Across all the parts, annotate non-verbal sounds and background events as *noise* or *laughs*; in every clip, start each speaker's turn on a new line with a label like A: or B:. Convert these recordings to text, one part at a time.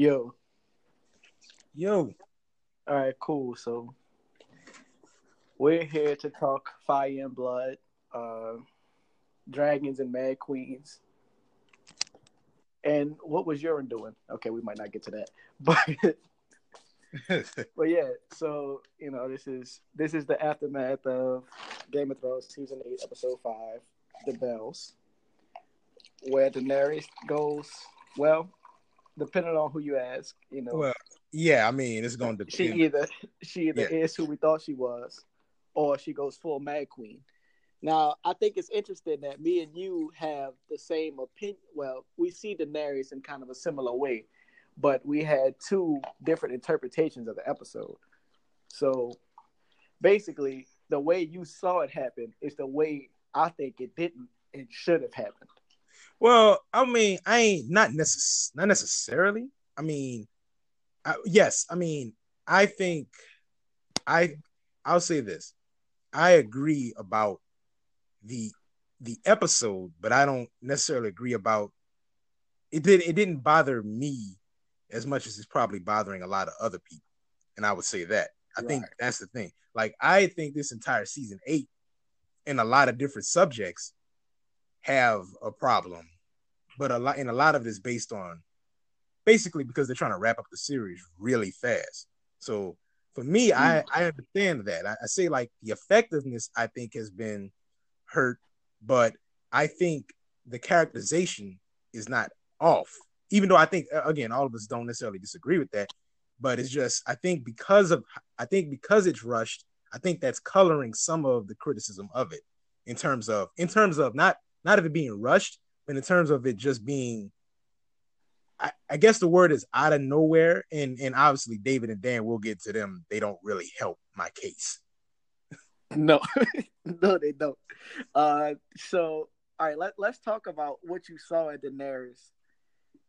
A: Yo.
B: Yo.
A: All right, cool. So we're here to talk Fire and Blood, uh, Dragons and Mad Queens. And what was Euron doing? Okay, we might not get to that, *laughs* but *laughs* but yeah. So you know, this is this is the aftermath of Game of Thrones season eight, episode five, The Bells, where Daenerys goes. Well, depending on who you ask, you know.
B: Well, yeah, I mean, it's going to
A: She either she either
B: Yeah.
A: is who we thought she was, or she goes full Mad Queen. Now, I think it's interesting that me and you have the same opinion. Well, we see Daenerys in kind of a similar way, but we had two different interpretations of the episode. So, basically, the way you saw it happen is the way I think it didn't and should have happened.
B: Well, I mean, I ain't not necess- not necessarily. I mean, I, yes, I mean, I think I I'll say this. I agree about the the episode, but I don't necessarily agree about it did it didn't bother me as much as it's probably bothering a lot of other people. And I would say that. I think that's the thing. Like I think this entire season 8 in a lot of different subjects have a problem, but a lot and a lot of it is based on basically because they're trying to wrap up the series really fast. So for me, I hmm. I understand that. I, I say like the effectiveness I think has been hurt, but I think the characterization is not off. Even though I think again, all of us don't necessarily disagree with that, but it's just I think because of I think because it's rushed, I think that's coloring some of the criticism of it in terms of in terms of not not of it being rushed, but in terms of it just being I, I guess the word is out of nowhere, and and obviously David and Dan will get to them. They don't really help my case. *laughs*
A: No, *laughs* no, they don't. Uh, so, all right, let, let's talk about what you saw in Daenerys.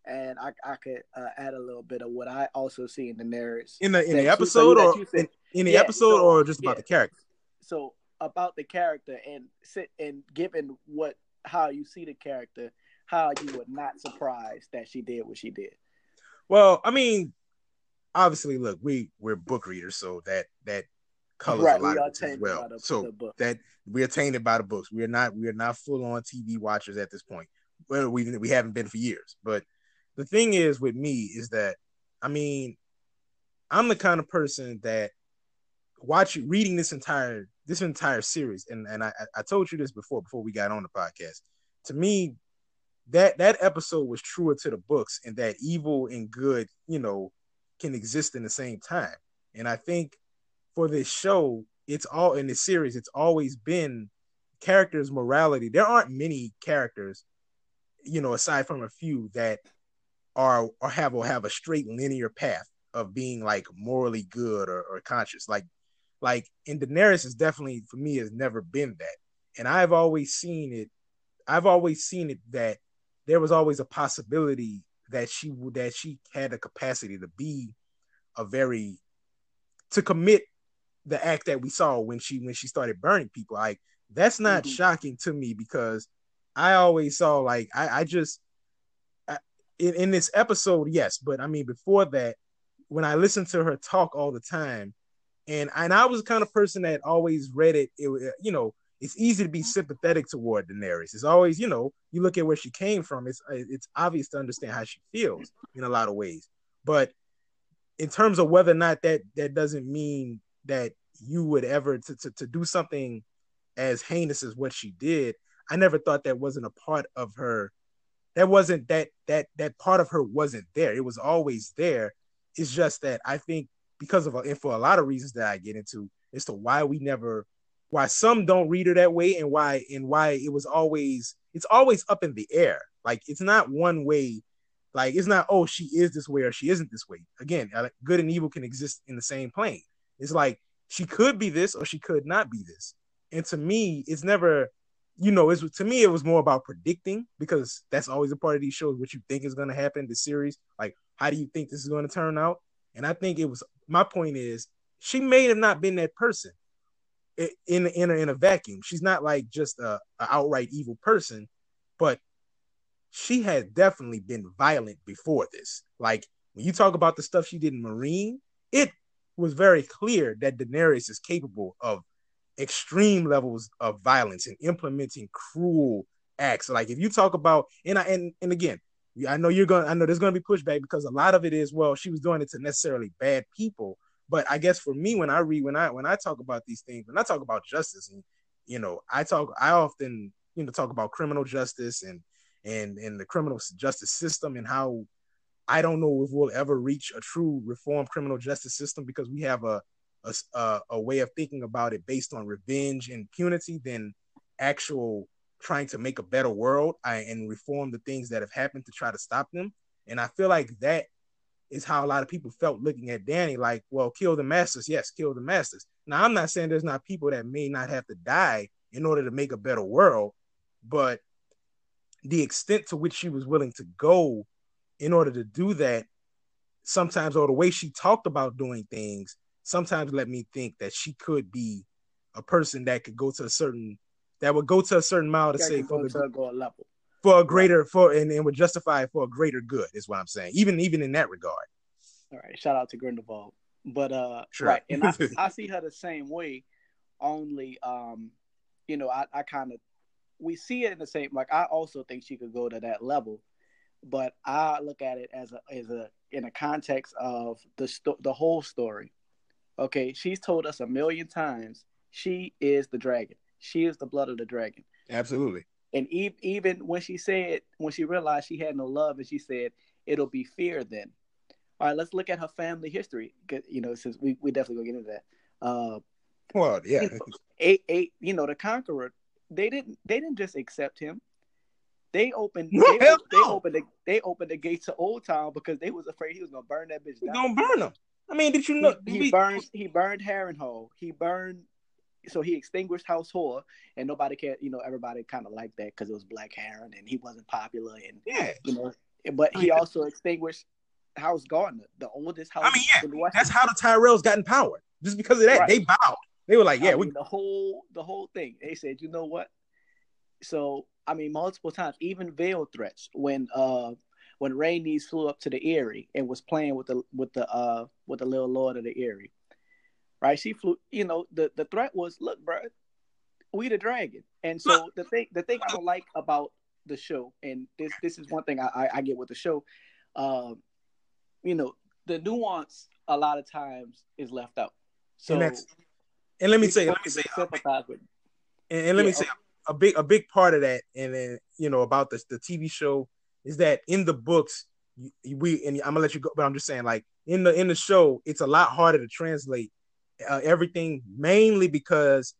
A: And I, I could uh, add a little bit of what I also see in Daenerys.
B: In the in the episode or in, in the
A: Yeah,
B: episode
A: so-
B: or just about
A: yeah.
B: the character.
A: so about the character and sit and given what how you see the character, how you were not surprised that she did what she did.
B: Well, I mean, obviously, look, we we're book readers, so that that colors
A: Right,
B: a lot
A: we
B: of it as well.
A: the-
B: so
A: the book.
B: that we are tainted by the books. We are not we are not full on TV watchers at this point. Well, we we haven't been for years. But the thing is with me is that I mean, I'm the kind of person that watch reading this entire this entire series, and and I I told you this before before we got on the podcast. To me, that that episode was truer to the books, and that evil and good, you know, can exist in the same time. And I think for this show, it's all in this series. It's always been characters' morality. There aren't many characters, you know, aside from a few that are or have or have a straight linear path of being like morally good or, or conscious. Like like in Daenerys is definitely for me has never been that. And I've always seen it. I've always seen it that there was always a possibility that she would that she had the capacity to be a very to commit the act that we saw when she when she started burning people. Like that's not
A: Mhm.
B: shocking to me because I always saw like I, I just I, in, in this episode, yes, but I mean before that, when I listened to her talk all the time, and and I was the kind of person that always read it. It uh, you know it's easy to be sympathetic toward Daenerys. It's always you know you look at where she came from. It's uh, it's obvious to understand how she feels in a lot of ways, but in terms of whether or not that that doesn't mean that you would ever to, to, to do something as heinous as what she did i never thought that wasn't a part of her that wasn't that that that part of her wasn't there it was always there it's just that i think because of and for a lot of reasons that i get into as to why we never why some don't read her that way and why and why it was always it's always up in the air. Like it's not one way like it's not oh she is this way or she isn't this way. Again uh, good and evil can exist in the same plane. It's like she could be this or she could not be this. And to me it's never you know it's to me it was more about predicting because that's always a part of these shows what you think is going to happen the series. Like how do you think this is going to turn out? And i think it was my point is she may have not been that person in in a, in a vacuum she's not like just a, a outright evil person but she had definitely been violent before this like when you talk about the stuff she did in Meereen, it was very clear that Daenerys is capable of extreme levels of violence and implementing cruel acts. Like if you talk about and I and and again, I know you're going. I know there's going to be pushback because a lot of it is well, she was doing it to necessarily bad people. But I guess for me, when I read, when I when I talk about these things, when I talk about justice, and you know, I talk, I often you know talk about criminal justice and and and the criminal justice system and how I don't know if we'll ever reach a true reformed criminal justice system because we have a a, a way of thinking about it based on revenge and impunity than actual trying to make a better world and reform the things that have happened to try to stop them. And I feel like that is how a lot of people felt looking at Danny, like, well, kill the masters. Yes, kill the masters. Now, I'm not saying there's not people that may not have to die in order to make a better world, but the extent to which she was willing to go in order to do that, sometimes, or the way she talked about doing things, sometimes let me think that she could be a person that could go to a certain that would go to a certain mile to say for the
A: level
B: for a greater for and, and would justify it for a greater good is what I'm saying. Even even in that regard.
A: All right, shout out to Grindelwald. But uh sure. right, and I, *laughs* I see her the same way. Only um, you know, I, I kind of we see it in the same like I also think she could go to that level, but I look at it as a as a in a context of the sto- the whole story. Okay, she's told us a million times she is the dragon. She is the blood of the dragon.
B: Absolutely.
A: And e- even when she said, when she realized she had no love, and she said, "It'll be fear then." All right, let's look at her family history. You know, since we we definitely gonna get into that. Uh,
B: well, yeah.
A: You know, Aegon, Aegon, you know, the conqueror. They didn't. They didn't just accept him. They opened.
B: No,
A: they,
B: hell
A: they
B: no.
A: opened. The, they opened the gates to Old Town because they was afraid he was gonna burn that bitch down.
B: gonna burn them. I mean, did you know
A: He, he
B: we-
A: burned. He burned Harrenhal. He burned. So he extinguished House Hoare, and nobody cared. You know, everybody kind of liked that because it was Black Harren, and he wasn't popular, and
B: Yeah.
A: you know. But he also extinguished House Gardener, the oldest house.
B: I mean, yeah. That's how the Tyrells got in power. Just because of that,
A: Right.
B: they bowed. They were like,
A: I
B: "Yeah,
A: mean,
B: we."
A: the whole the whole thing. They said, you know what? So I mean, multiple times, even veil threats when uh when Rhaenys flew up to the Eyrie and was playing with the with the uh with the little Lord of the Eyrie, right? She flew. You know, the the threat was, look, bro, we the dragon. And so the thing the thing I don't like about the show, and this this is one thing I I, I get with the show, um, you know, the nuance a lot of times is left out. So
B: And that's- And let me say, let me say,
A: sympathize with.
B: and, and let me
A: Yeah,
B: say a big a big part of that, and then you know about the the TV show is that in the books you- we and I'm gonna let you go, but I'm just saying like in the in the show it's a lot harder to translate uh, everything mainly because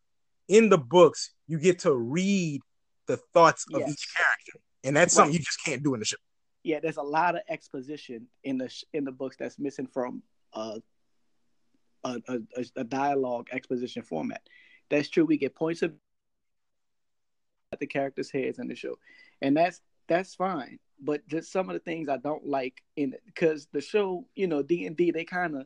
B: in the books you get to read the thoughts of
A: Yes.
B: each character, and that's something you just can't do in the show.
A: yeah, there's a lot of exposition in the sh- in the books that's missing from uh, a, a a a dialogue exposition format. That's true. We get points of at the characters' heads in the show, and that's that's fine. But just some of the things I don't like in it because the show, you know, D and D, they kind of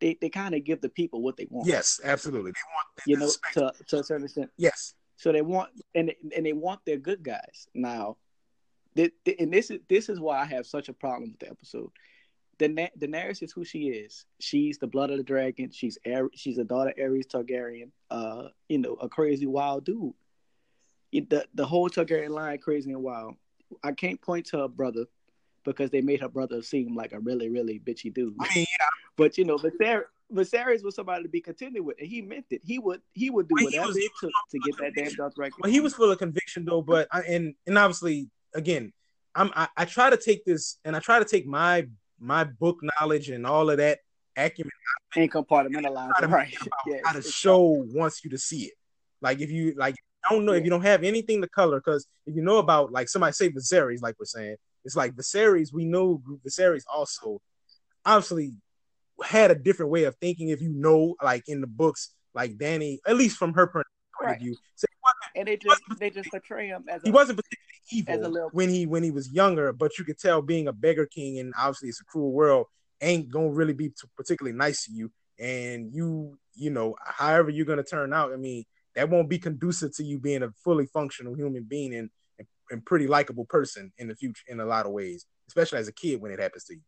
A: they, they kind of give the people what they want.
B: Yes, absolutely. They want
A: you know, to to a certain extent.
B: yes,
A: So they want and and they want their good guys. Now, th- th- and this is this is why I have such a problem with the episode. Da- Daenerys is who she is. She's the blood of the dragon. She's Aer- she's a daughter of Aerys Targaryen. Uh, you know, a crazy wild dude. It- the the whole Targaryen line crazy and wild. I can't point to her brother because they made her brother seem like a really really bitchy dude.
B: I mean, yeah,
A: But you know, Viserys, Viserys was somebody to be contended with, and he meant it. He would he would do
B: Well,
A: whatever
B: was-
A: it took to get that damn Dothraki.
B: Well, he was full of conviction though, but I, and and obviously again, I'm I, I try to take this and I try to take my my book knowledge and all of that acumen
A: and compartmentalize it, right? *laughs* Yeah,
B: how the show wants you to see it. Like if you like I don't know if you don't have anything to color, because if you know about like somebody say Viserys, like we're saying, it's like Viserys, we know Viserys also obviously had a different way of thinking if you know like in the books, like Danny, at least from her point
A: Right.
B: of view, he wasn't-
A: and they just they just portray him as
B: he
A: a,
B: wasn't particularly
A: As a
B: evil
A: little-
B: when he when he was younger, but you could tell being a beggar king and obviously it's a cruel world ain't gonna really be particularly nice to you. And you, you know, however you're gonna turn out, I mean, that won't be conducive to you being a fully functional human being and and, pretty likable person in the future in a lot of ways, especially as a kid when it happens to you.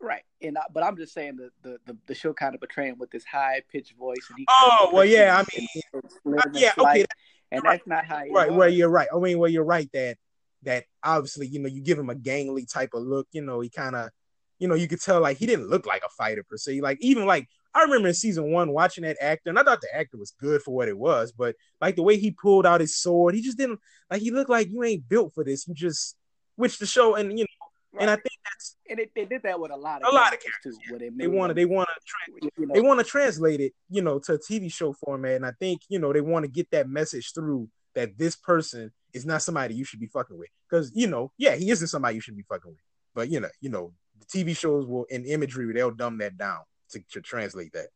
A: Right, and I, but I'm just saying the, the the, the show kind of portraying with this high pitched voice. And he
B: oh well, yeah, I mean, uh, yeah, okay,
A: and that's not how.
B: right, was. well, you're right. I mean, well, you're right that that obviously, you know, you give him a gangly type of look. You know, he kind of, you know, you could tell like he didn't look like a fighter per se. Like even like I remember in season one watching that actor, and I thought the actor was good for what it was, but like the way he pulled out his sword, he just didn't like he looked like you ain't built for this. You just which the show and you know Right. And I think that's
A: and it, they did that with a lot of
B: a lot of characters too. Yeah. They, want to they want to tra- you know, they want to translate it, you know, to a TV show format. And I think you know they want to get that message through that this person is not somebody you should be fucking with. Because you know, yeah, he isn't somebody you should be fucking with. But you know, you know, the TV shows will in imagery they'll dumb that down to, to translate that.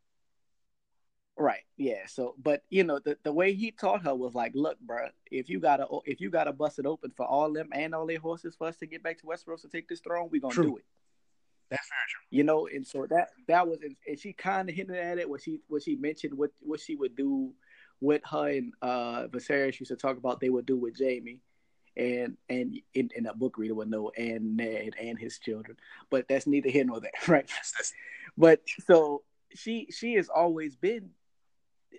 A: Right. Yeah. So, but you know, the, the way he taught her was like, look, bro, if you gotta if you gotta bust it open for all them and all their horses for us to get back to Westeros to take this throne, we gonna true. do it.
B: That's very true.
A: You know, and so that that was, and she kind of hinted at it when she when she mentioned what what she would do with her and uh Viserys used to talk about they would do with Jaime, and and in, in a book reader would know, and Ned and his children. But that's neither here nor there, *laughs* right? but so she she has always been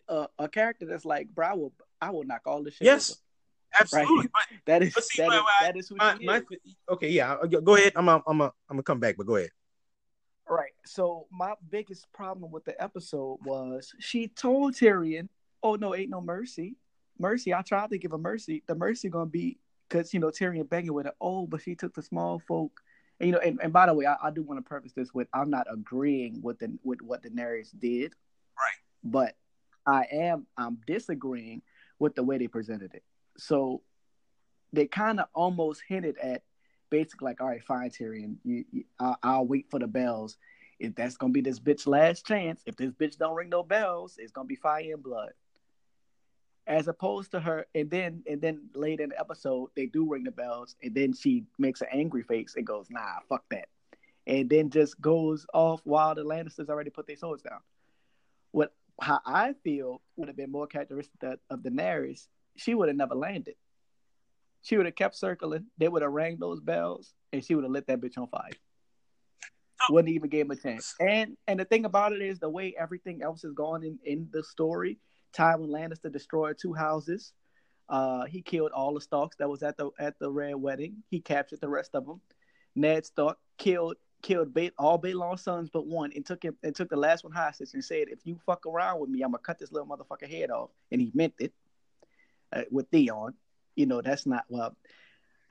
A: a, a character that's like, bro, I will, I will knock all the shit.
B: Yes, over. absolutely. Right?
A: But, that is see, that, is, that is who my, my,
B: Okay, yeah. Go ahead. I'm a, I'm a, I'm gonna come back, but go ahead.
A: Right. So my biggest problem with the episode was she told Tyrion, "Oh no, ain't no mercy, mercy." I tried to give a mercy. The mercy gonna be because you know Tyrion begging with it. Oh, but she took the small folk. And, you know, and, and by the way, I, I do want to preface this with I'm not agreeing with the with what Daenerys did.
B: Right.
A: But I am I'm disagreeing with the way they presented it. So they kind of almost hinted at basically like, all right, fine, Tyrion, you, you, I'll, I'll, wait for the bells. If that's gonna be this bitch last chance, if this bitch don't ring no bells, it's gonna be fire and blood. As opposed to her, and then and then late in the episode, they do ring the bells, and then she makes an angry face and goes, "Nah, fuck that," and then just goes off while the Lannisters already put their swords down. What how I feel would have been more characteristic of, of Daenerys, she would have never landed. She would have kept circling. They would have rang those bells, and she would have lit that bitch on fire. Oh. Wouldn't even give him a chance. And and the thing about it is the way everything else is going in in the story. Tywin Lannister destroyed two houses. Uh, he killed all the Starks that was at the at the Red Wedding. He captured the rest of them. Ned Stark killed killed ba- all Balon's sons but one and took him and took the last one hostage and said, "If you fuck around with me, I'm gonna cut this little motherfucker head off." And he meant it uh, with Theon. You know that's not well.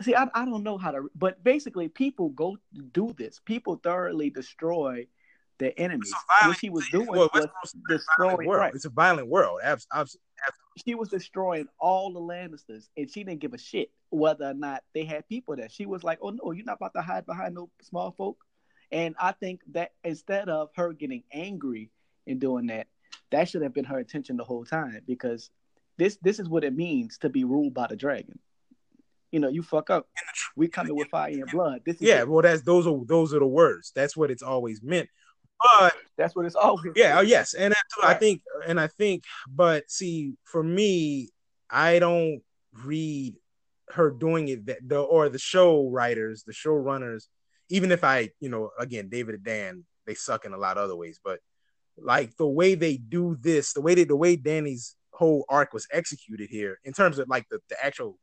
A: See, I, I don't know how to, but basically, people go do this. People thoroughly destroy their enemies. What she was doing well, was destroying.
B: Right. It's a violent world. Absolutely.
A: She was destroying all the Lannisters, and she didn't give a shit whether or not they had people there. She was like, "Oh no, you're not about to hide behind no small folk. And I think that instead of her getting angry and doing that, that should have been her intention the whole time because this this is what it means to be ruled by the dragon. You know, you fuck up. We coming with fire and blood. This
B: yeah, it. well, that's those are those are the words. That's what it's always meant. But
A: that's what it's always.
B: Yeah, oh, yes, and right. I think, and I think, but see, for me, I don't read her doing it that the or the show writers, the show runners even if I, you know, again, David and Dan, they suck in a lot of other ways, but like the way they do this, the way that the way Danny's whole arc was executed here, in terms of like the, the actual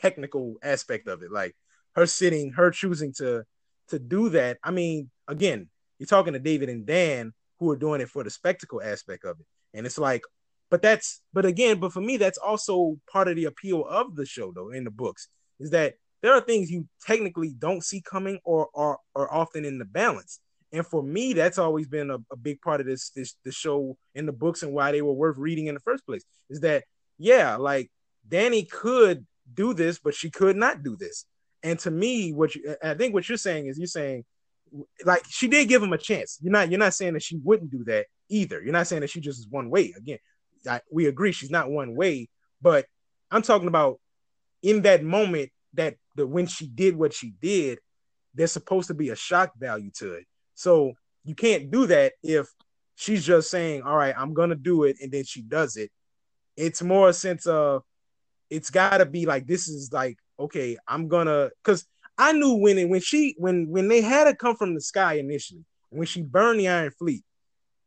B: technical aspect of it, like her sitting, her choosing to to do that. I mean, again, you're talking to David and Dan who are doing it for the spectacle aspect of it. And it's like, but that's but again, but for me, that's also part of the appeal of the show though in the books, is that there are things you technically don't see coming or are are often in the balance. And for me, that's always been a, a big part of this this the show in the books and why they were worth reading in the first place. Is that yeah, like Danny could do this, but she could not do this. And to me, what you, I think what you're saying is you're saying like she did give him a chance. You're not you're not saying that she wouldn't do that either. You're not saying that she just is one way. Again, I, we agree she's not one way, but I'm talking about in that moment that the when she did what she did, there's supposed to be a shock value to it. So you can't do that if she's just saying, "All right, I'm gonna do it," and then she does it. It's more a sense of it's got to be like this is like okay, I'm gonna because I knew when it when she when when they had it come from the sky initially, when she burned the Iron Fleet,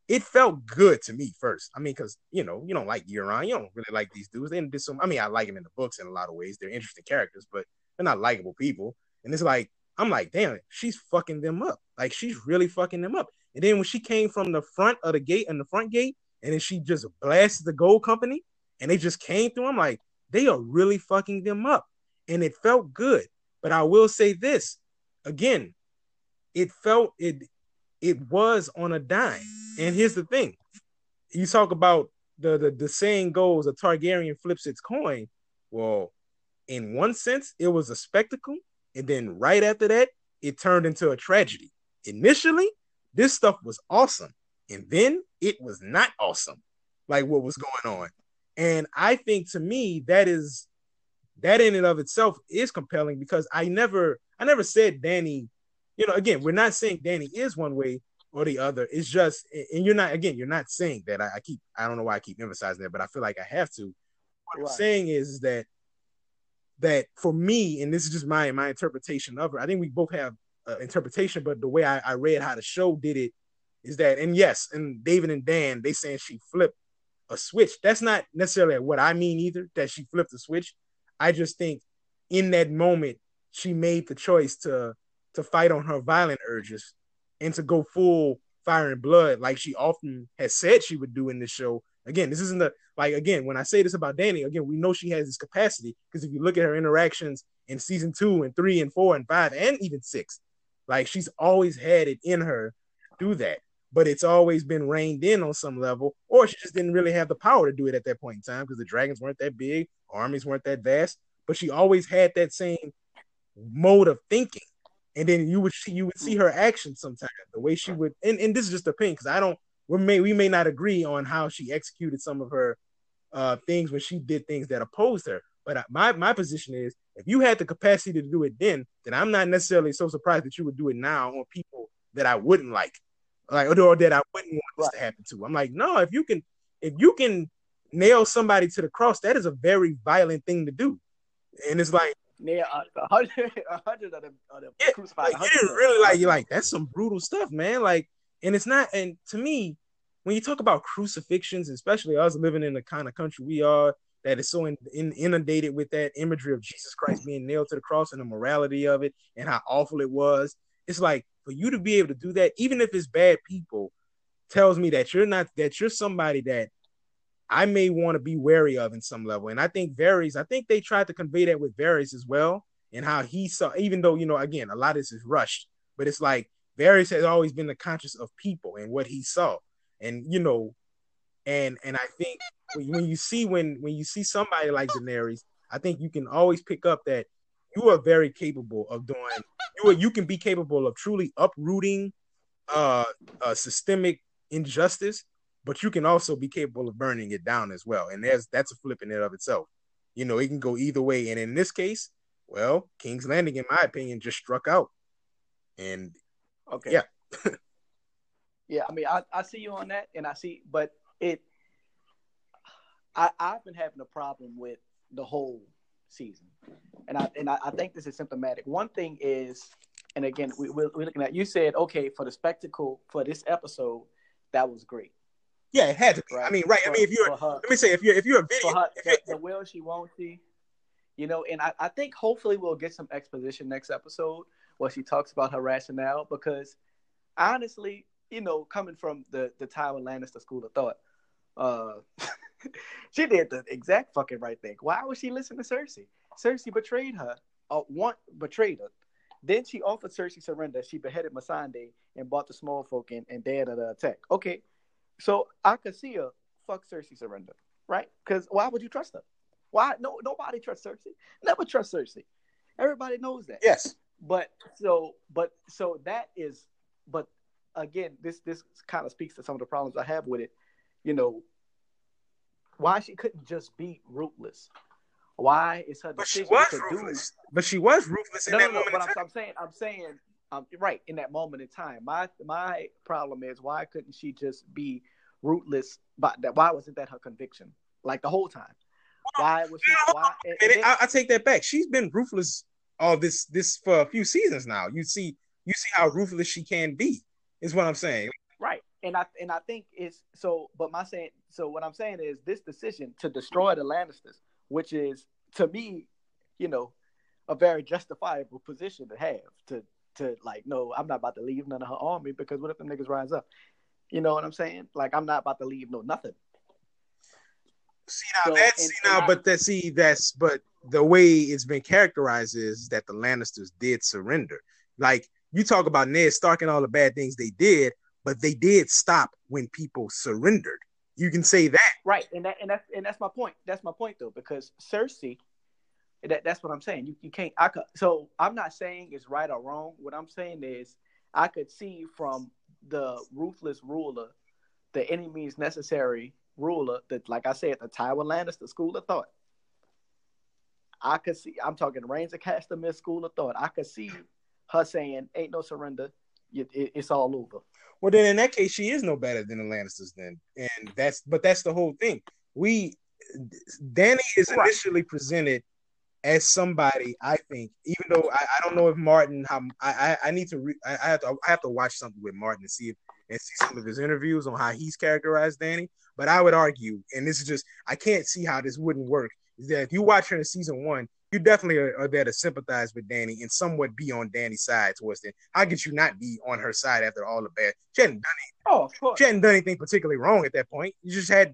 B: it felt good to me first. I mean, because you know, you don't like Euron, you don't really like these dudes. They did some. I mean, I like them in the books in a lot of ways. They're interesting characters, but they're not likable people. And it's like I'm like, damn she's fucking them up. Like she's really fucking them up. And then when she came from the front of the gate and the front gate, and then she just blasted the gold company, and they just came through. I'm like, they are really fucking them up, and it felt good. But I will say this again, it felt it it was on a dime. And here's the thing: you talk about the the, the saying goes, a Targaryen flips its coin. Well, in one sense, it was a spectacle, and then right after that, it turned into a tragedy. Initially, this stuff was awesome, and then it was not awesome, like what was going on. And I think to me that is that in and of itself is compelling because I never I never said Danny, you know, again, we're not saying Danny is one way or the other. It's just, and you're not, again, you're not saying that. I, I keep, I don't know why I keep emphasizing that, but I feel like I have to. What right. I'm saying is, that, that for me, and this is just my my interpretation of her. I think we both have uh, interpretation, but the way I, I read how the show did it is that, and yes, and David and Dan, they saying she flipped a switch. That's not necessarily what I mean either. That she flipped a switch. I just think in that moment she made the choice to to fight on her violent urges and to go full fire and blood like she often has said she would do in this show. Again, this isn't the like again when I say this about Danny. again, we know she has this capacity because if you look at her interactions in season two and three and four and five and even six, like she's always had it in her to do that. But it's always been reined in on some level, or she just didn't really have the power to do it at that point in time because the dragons weren't that big, armies weren't that vast. But she always had that same mode of thinking and then you would see you would see her actions sometimes the way she would and, and this is just a opinion because i don't we may we may not agree on how she executed some of her uh things when she did things that opposed her but my my position is if you had the capacity to do it then then i'm not necessarily so surprised that you would do it now on people that i wouldn't like like or that i wouldn't want this right. to happen to i'm like no if you can if you can nail somebody to the cross that is a very violent thing to do and it's like
A: near uh, a hundred, *laughs* a hundred of them, of them
B: yeah, crucified. Like, you didn't really like you like that's some brutal stuff, man. Like, and it's not. And to me, when you talk about crucifixions, especially us living in the kind of country we are, that is so in, in, inundated with that imagery of Jesus Christ being nailed to the cross and the morality of it and how awful it was. It's like for you to be able to do that, even if it's bad people, tells me that you're not that you're somebody that I may want to be wary of in some level. And I think Varys, I think they tried to convey that with Varys as well, and how he saw, even though, you know, again, a lot of this is rushed, but it's like Varys has always been the conscious of people and what he saw. And, you know, and and I think when you see when when you see somebody like Daenerys, I think you can always pick up that you are very capable of doing you are, you can be capable of truly uprooting uh, a systemic injustice but you can also be capable of burning it down as well. And there's that's a flip in it of itself. You know, it can go either way. And in this case, well, King's Landing, in my opinion, just struck out. And
A: okay,
B: yeah, *laughs*
A: yeah. I mean, I, I see you on that, and I see, but it, I I've been having a problem with the whole season, and I and I, I think this is symptomatic. One thing is, and again, we, we're, we're looking at. You said okay for the spectacle for this episode, that was great.
B: Yeah, it had to be. Right. I mean, right. For, I mean, if you're, let me say, if you're, if you're a video, her,
A: the, the will she won't she, you know, and I, I think hopefully we'll get some exposition next episode where she talks about her rationale because honestly, you know, coming from the the Tywin Lannister school of thought, uh, *laughs* she did the exact fucking right thing. Why would she listen to Cersei? Cersei betrayed her. Uh, one betrayed her. Then she offered Cersei surrender. She beheaded Missandei and bought the small folk in and dared her to attack. Okay, so I could see a fuck Cersei surrender, right? Because why would you trust her? Why no nobody trusts Cersei. Never trust Cersei. Everybody knows that.
B: Yes.
A: But so but so that is but again, this this kind of speaks to some of the problems I have with it. You know, why she couldn't just be ruthless. Why is her
B: But she was ruthless. Do... But she was ruthless in no, that no, no, moment.
A: But I'm, I'm saying I'm saying um, right in that moment in time. My my problem is why couldn't she just be rootless? But that why wasn't that her conviction like the whole time? Why was she? Why,
B: and, and I, I, take that back. She's been ruthless all this this for a few seasons now. You see, you see how ruthless she can be. Is what I'm saying.
A: Right. And I and I think it's so. But my saying so. What I'm saying is this decision to destroy the Lannisters, which is to me, you know, a very justifiable position to have to to like no, I'm not about to leave none of her army because what if them niggas rise up? You know what I'm saying? Like I'm not about to leave no nothing.
B: See now so, that's and, see now, I, but that see that's but the way it's been characterized is that the Lannisters did surrender. Like you talk about Ned Stark and all the bad things they did, but they did stop when people surrendered. You can say that,
A: right? And that and that's and that's my point. That's my point though, because Cersei that, that's what I'm saying. You you can't. I could. So I'm not saying it's right or wrong. What I'm saying is I could see from the ruthless ruler, the any means necessary ruler. That, like I said, the Tywin Lannister school of thought. I could see. I'm talking Rains of Castamere school of thought. I could see her saying, "Ain't no surrender. It, it, it's all over."
B: Well, then in that case, she is no better than the Lannisters. Then, and that's but that's the whole thing. We Danny is initially presented as somebody, I think, even though I, I don't know if Martin, how I, I, I need to, re, I, I, have to, I have to watch something with Martin and see if and see some of his interviews on how he's characterized Danny. But I would argue, and this is just, I can't see how this wouldn't work. Is that if you watch her in season one, you definitely are, are, there to sympathize with Danny and somewhat be on Danny's side towards it. How could you not be on her side after all the bad? She hadn't done anything. Oh, of course. She hadn't done anything particularly wrong at that point. You just had,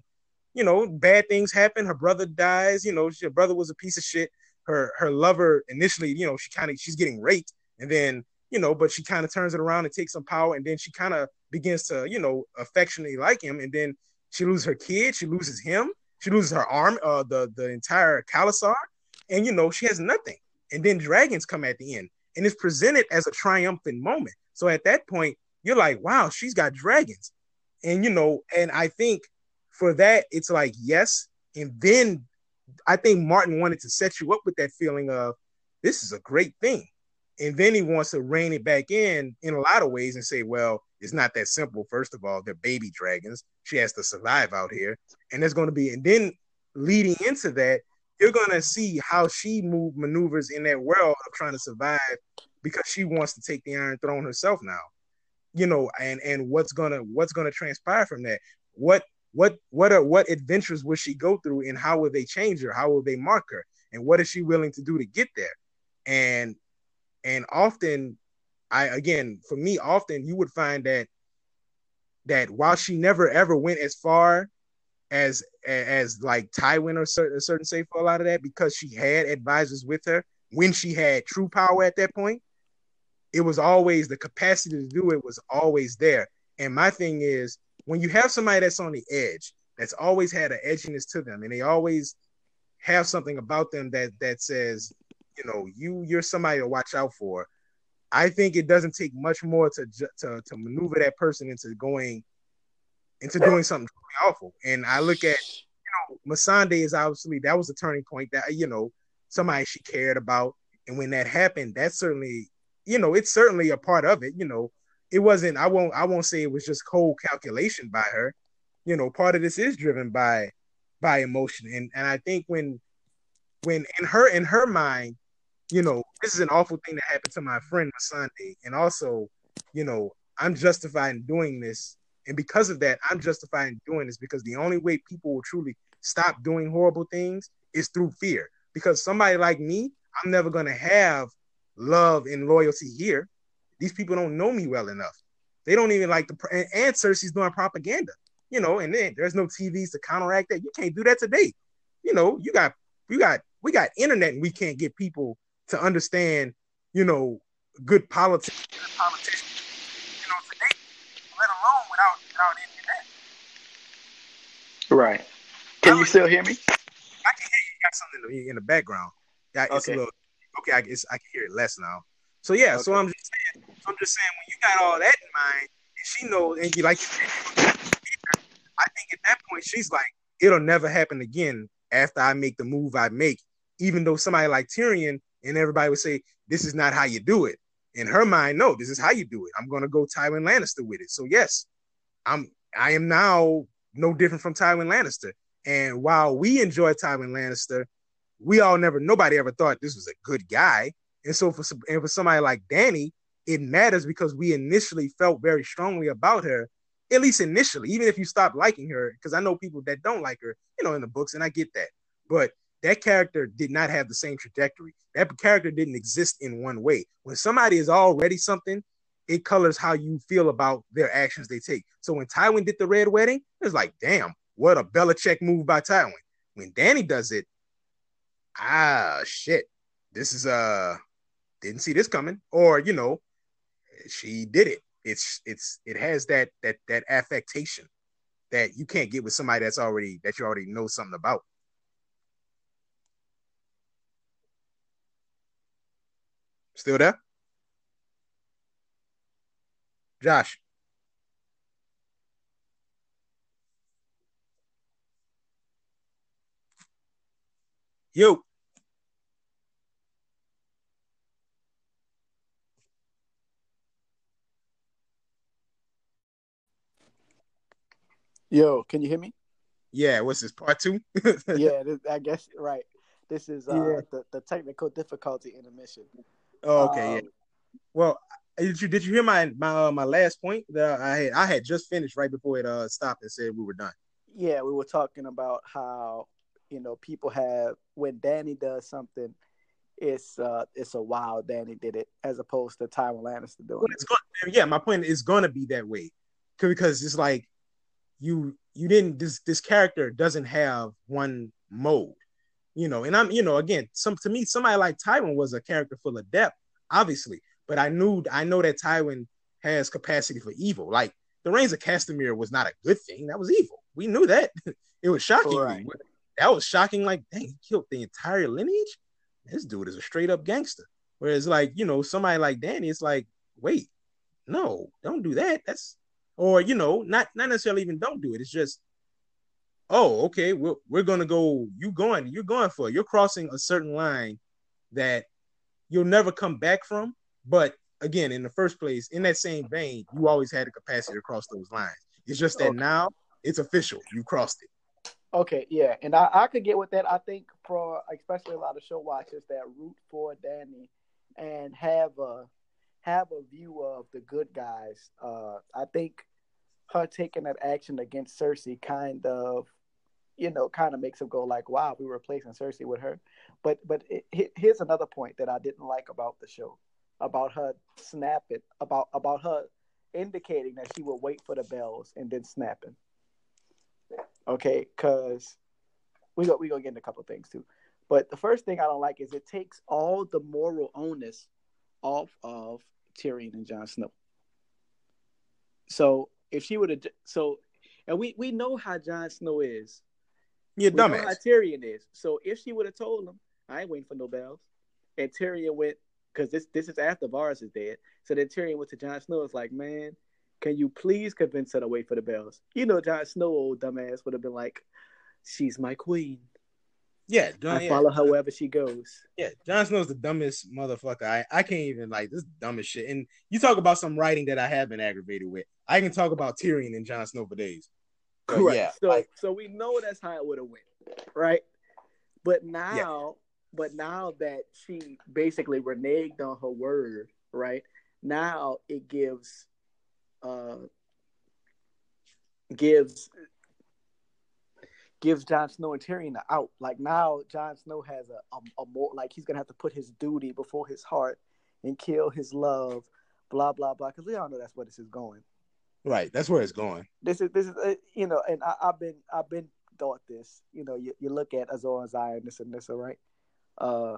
B: you know, bad things happen. Her brother dies. You know, her brother was a piece of shit her her lover initially, you know, she kind of she's getting raped, and then you know, but she kind of turns it around and takes some power, and then she kind of begins to you know affectionately like him, and then she loses her kid, she loses him, she loses her arm, uh, the the entire khalasar, and you know she has nothing, and then dragons come at the end, and it's presented as a triumphant moment. So at that point, you're like, wow, she's got dragons, and you know, and I think for that, it's like yes, and then I think Martin wanted to set you up with that feeling of this is a great thing. And then he wants to rein it back in in a lot of ways and say, well, it's not that simple. First of all, they're baby dragons. She has to survive out here. And there's going to be, and then leading into that, you're going to see how she move maneuvers in that world of trying to survive because she wants to take the Iron Throne herself now. You know, and and what's gonna what's gonna transpire from that? What what what are what adventures will she go through and how will they change her? How will they mark her? And what is she willing to do to get there? And and often i again for me often you would find that that while she never ever went as far as as like Tywin or certain certain say for a lot of that because she had advisors with her when she had true power at that point it was always the capacity to do it was always there. And my thing is when you have somebody that's on the edge, that's always had an edginess to them, and they always have something about them that that says, you know, you you're somebody to watch out for. I think it doesn't take much more to to to maneuver that person into going into doing something awful. And I look at you know, Missandei is obviously that was a turning point that you know somebody she cared about, and when that happened, that's certainly you know it's certainly a part of it. You know, it wasn't i won't i won't say it was just cold calculation by her. You know part of this is driven by by emotion. And and i think when when in her in her mind you know this is an awful thing that happened to my friend Sunday. And also you know i'm justified in doing this. And because of that i'm justified in doing this because the only way people will truly stop doing horrible things is through fear. Because somebody like me i'm never going to have love and loyalty here these people don't know me well enough. They don't even like the and, and Cersei's doing propaganda, you know, and then there's no TVs to counteract that. You can't do that today. You know, you got you got we got internet and we can't get people to understand, you know, good politics, good politicians, you know, today, let alone without without internet.
A: Right. Can you still hear me?
B: I can hear you. you got something in the background. Yeah, it's okay. a little okay. I guess I can hear it less now. So yeah, okay. so I'm just saying, I'm just saying when you got all that in mind, and she knows, and you like, I think at that point she's like, it'll never happen again after I make the move I make. Even though somebody like Tyrion and everybody would say this is not how you do it. In her mind, no, this is how you do it. I'm gonna go Tywin Lannister with it. So yes, I'm I am now no different from Tywin Lannister. And while we enjoy Tywin Lannister, we all never nobody ever thought this was a good guy. And so for and for somebody like Dany, it matters because we initially felt very strongly about her, at least initially, even if you stop liking her, because I know people that don't like her, you know, in the books, and I get that. But that character did not have the same trajectory. That character didn't exist in one way. When somebody is already something, it colors how you feel about their actions they take. So when Tywin did the red wedding, it's like, damn, what a Belichick move by Tywin. When Danny does it, ah shit, this is uh didn't see this coming. Or, you know, she did it. It's it's it has that that that affectation that you can't get with somebody that's already that you already know something about. Still there? Josh. Yo.
A: Yo, can you hear me?
B: Yeah, what's this part two? *laughs*
A: yeah, this, I guess right. This is uh, yeah. the, the technical difficulty intermission.
B: Oh, okay, um, yeah. Well, did you did you hear my my uh, my last point that I had I had just finished right before it uh stopped and said we were done.
A: Yeah, we were talking about how you know people have when Danny does something, it's uh it's a wow Danny did it as opposed to Tywin Lannister doing well,
B: it's Going, yeah, my point is going to be that way because it's like you you didn't this this character doesn't have one mode you know? And i'm you know again some to me somebody like tywin was a character full of depth obviously but i knew i know that tywin has capacity for evil. Like the Rains of Castamere was not a good thing. That was evil. We knew that. *laughs* It was shocking. Right. that was shocking like dang he killed the entire lineage? This dude is a straight up gangster. Whereas like you know somebody like danny it's like wait no don't do that. That's or you know, not not necessarily even don't do it. It's just, oh, okay, we're we're gonna go. You going? You're going for it. You're crossing a certain line that you'll never come back from. But again, in the first place, in that same vein, you always had the capacity to cross those lines. It's just that okay. now it's official. You crossed it.
A: Okay, yeah, and I, I could get with that. I think for especially a lot of show watchers that root for Danny and have a have a view of the good guys. Uh, I think her taking that action against Cersei kind of, you know, kind of makes them go like, "Wow, we were replacing Cersei with her." But but it, here's another point that I didn't like about the show, about her snapping, about about her indicating that she would wait for the bells and then snapping. Okay, because we go we go get into a couple things too. But the first thing I don't like is it takes all the moral onus off of Tyrion and Jon Snow. So if she would have, so and we we know how Jon Snow is.
B: Yeah, dumbass.
A: how Tyrion is. So if she would have told him, I ain't waiting for no bells, and Tyrion went because this this is after Varys is dead. So then Tyrion went to Jon Snow. It's like, man, can you please convince her to wait for the bells? You know, Jon Snow, old dumbass, would have been like, she's my queen.
B: Yeah,
A: John, I yeah. follow her wherever she goes.
B: Yeah, Jon Snow's the dumbest motherfucker. I, I can't even like this dumbest shit. And you talk about some writing that I have been aggravated with. I can talk about Tyrion and Jon Snow for days.
A: Correct. Yeah, so like, so we know that's how it would have went, right? But now, yeah. but now that she basically reneged on her word, right? Now it gives, uh, gives gives Jon Snow and Tyrion the out. Like now, Jon Snow has a, a, a, more like he's gonna have to put his duty before his heart and kill his love, blah blah blah. Because we all know that's where this is going.
B: Right, that's where it's going.
A: This is this is uh, you know, and I, have been I've been thought this. You know, you, you look at Azor and Zion, this and this, all right. Uh,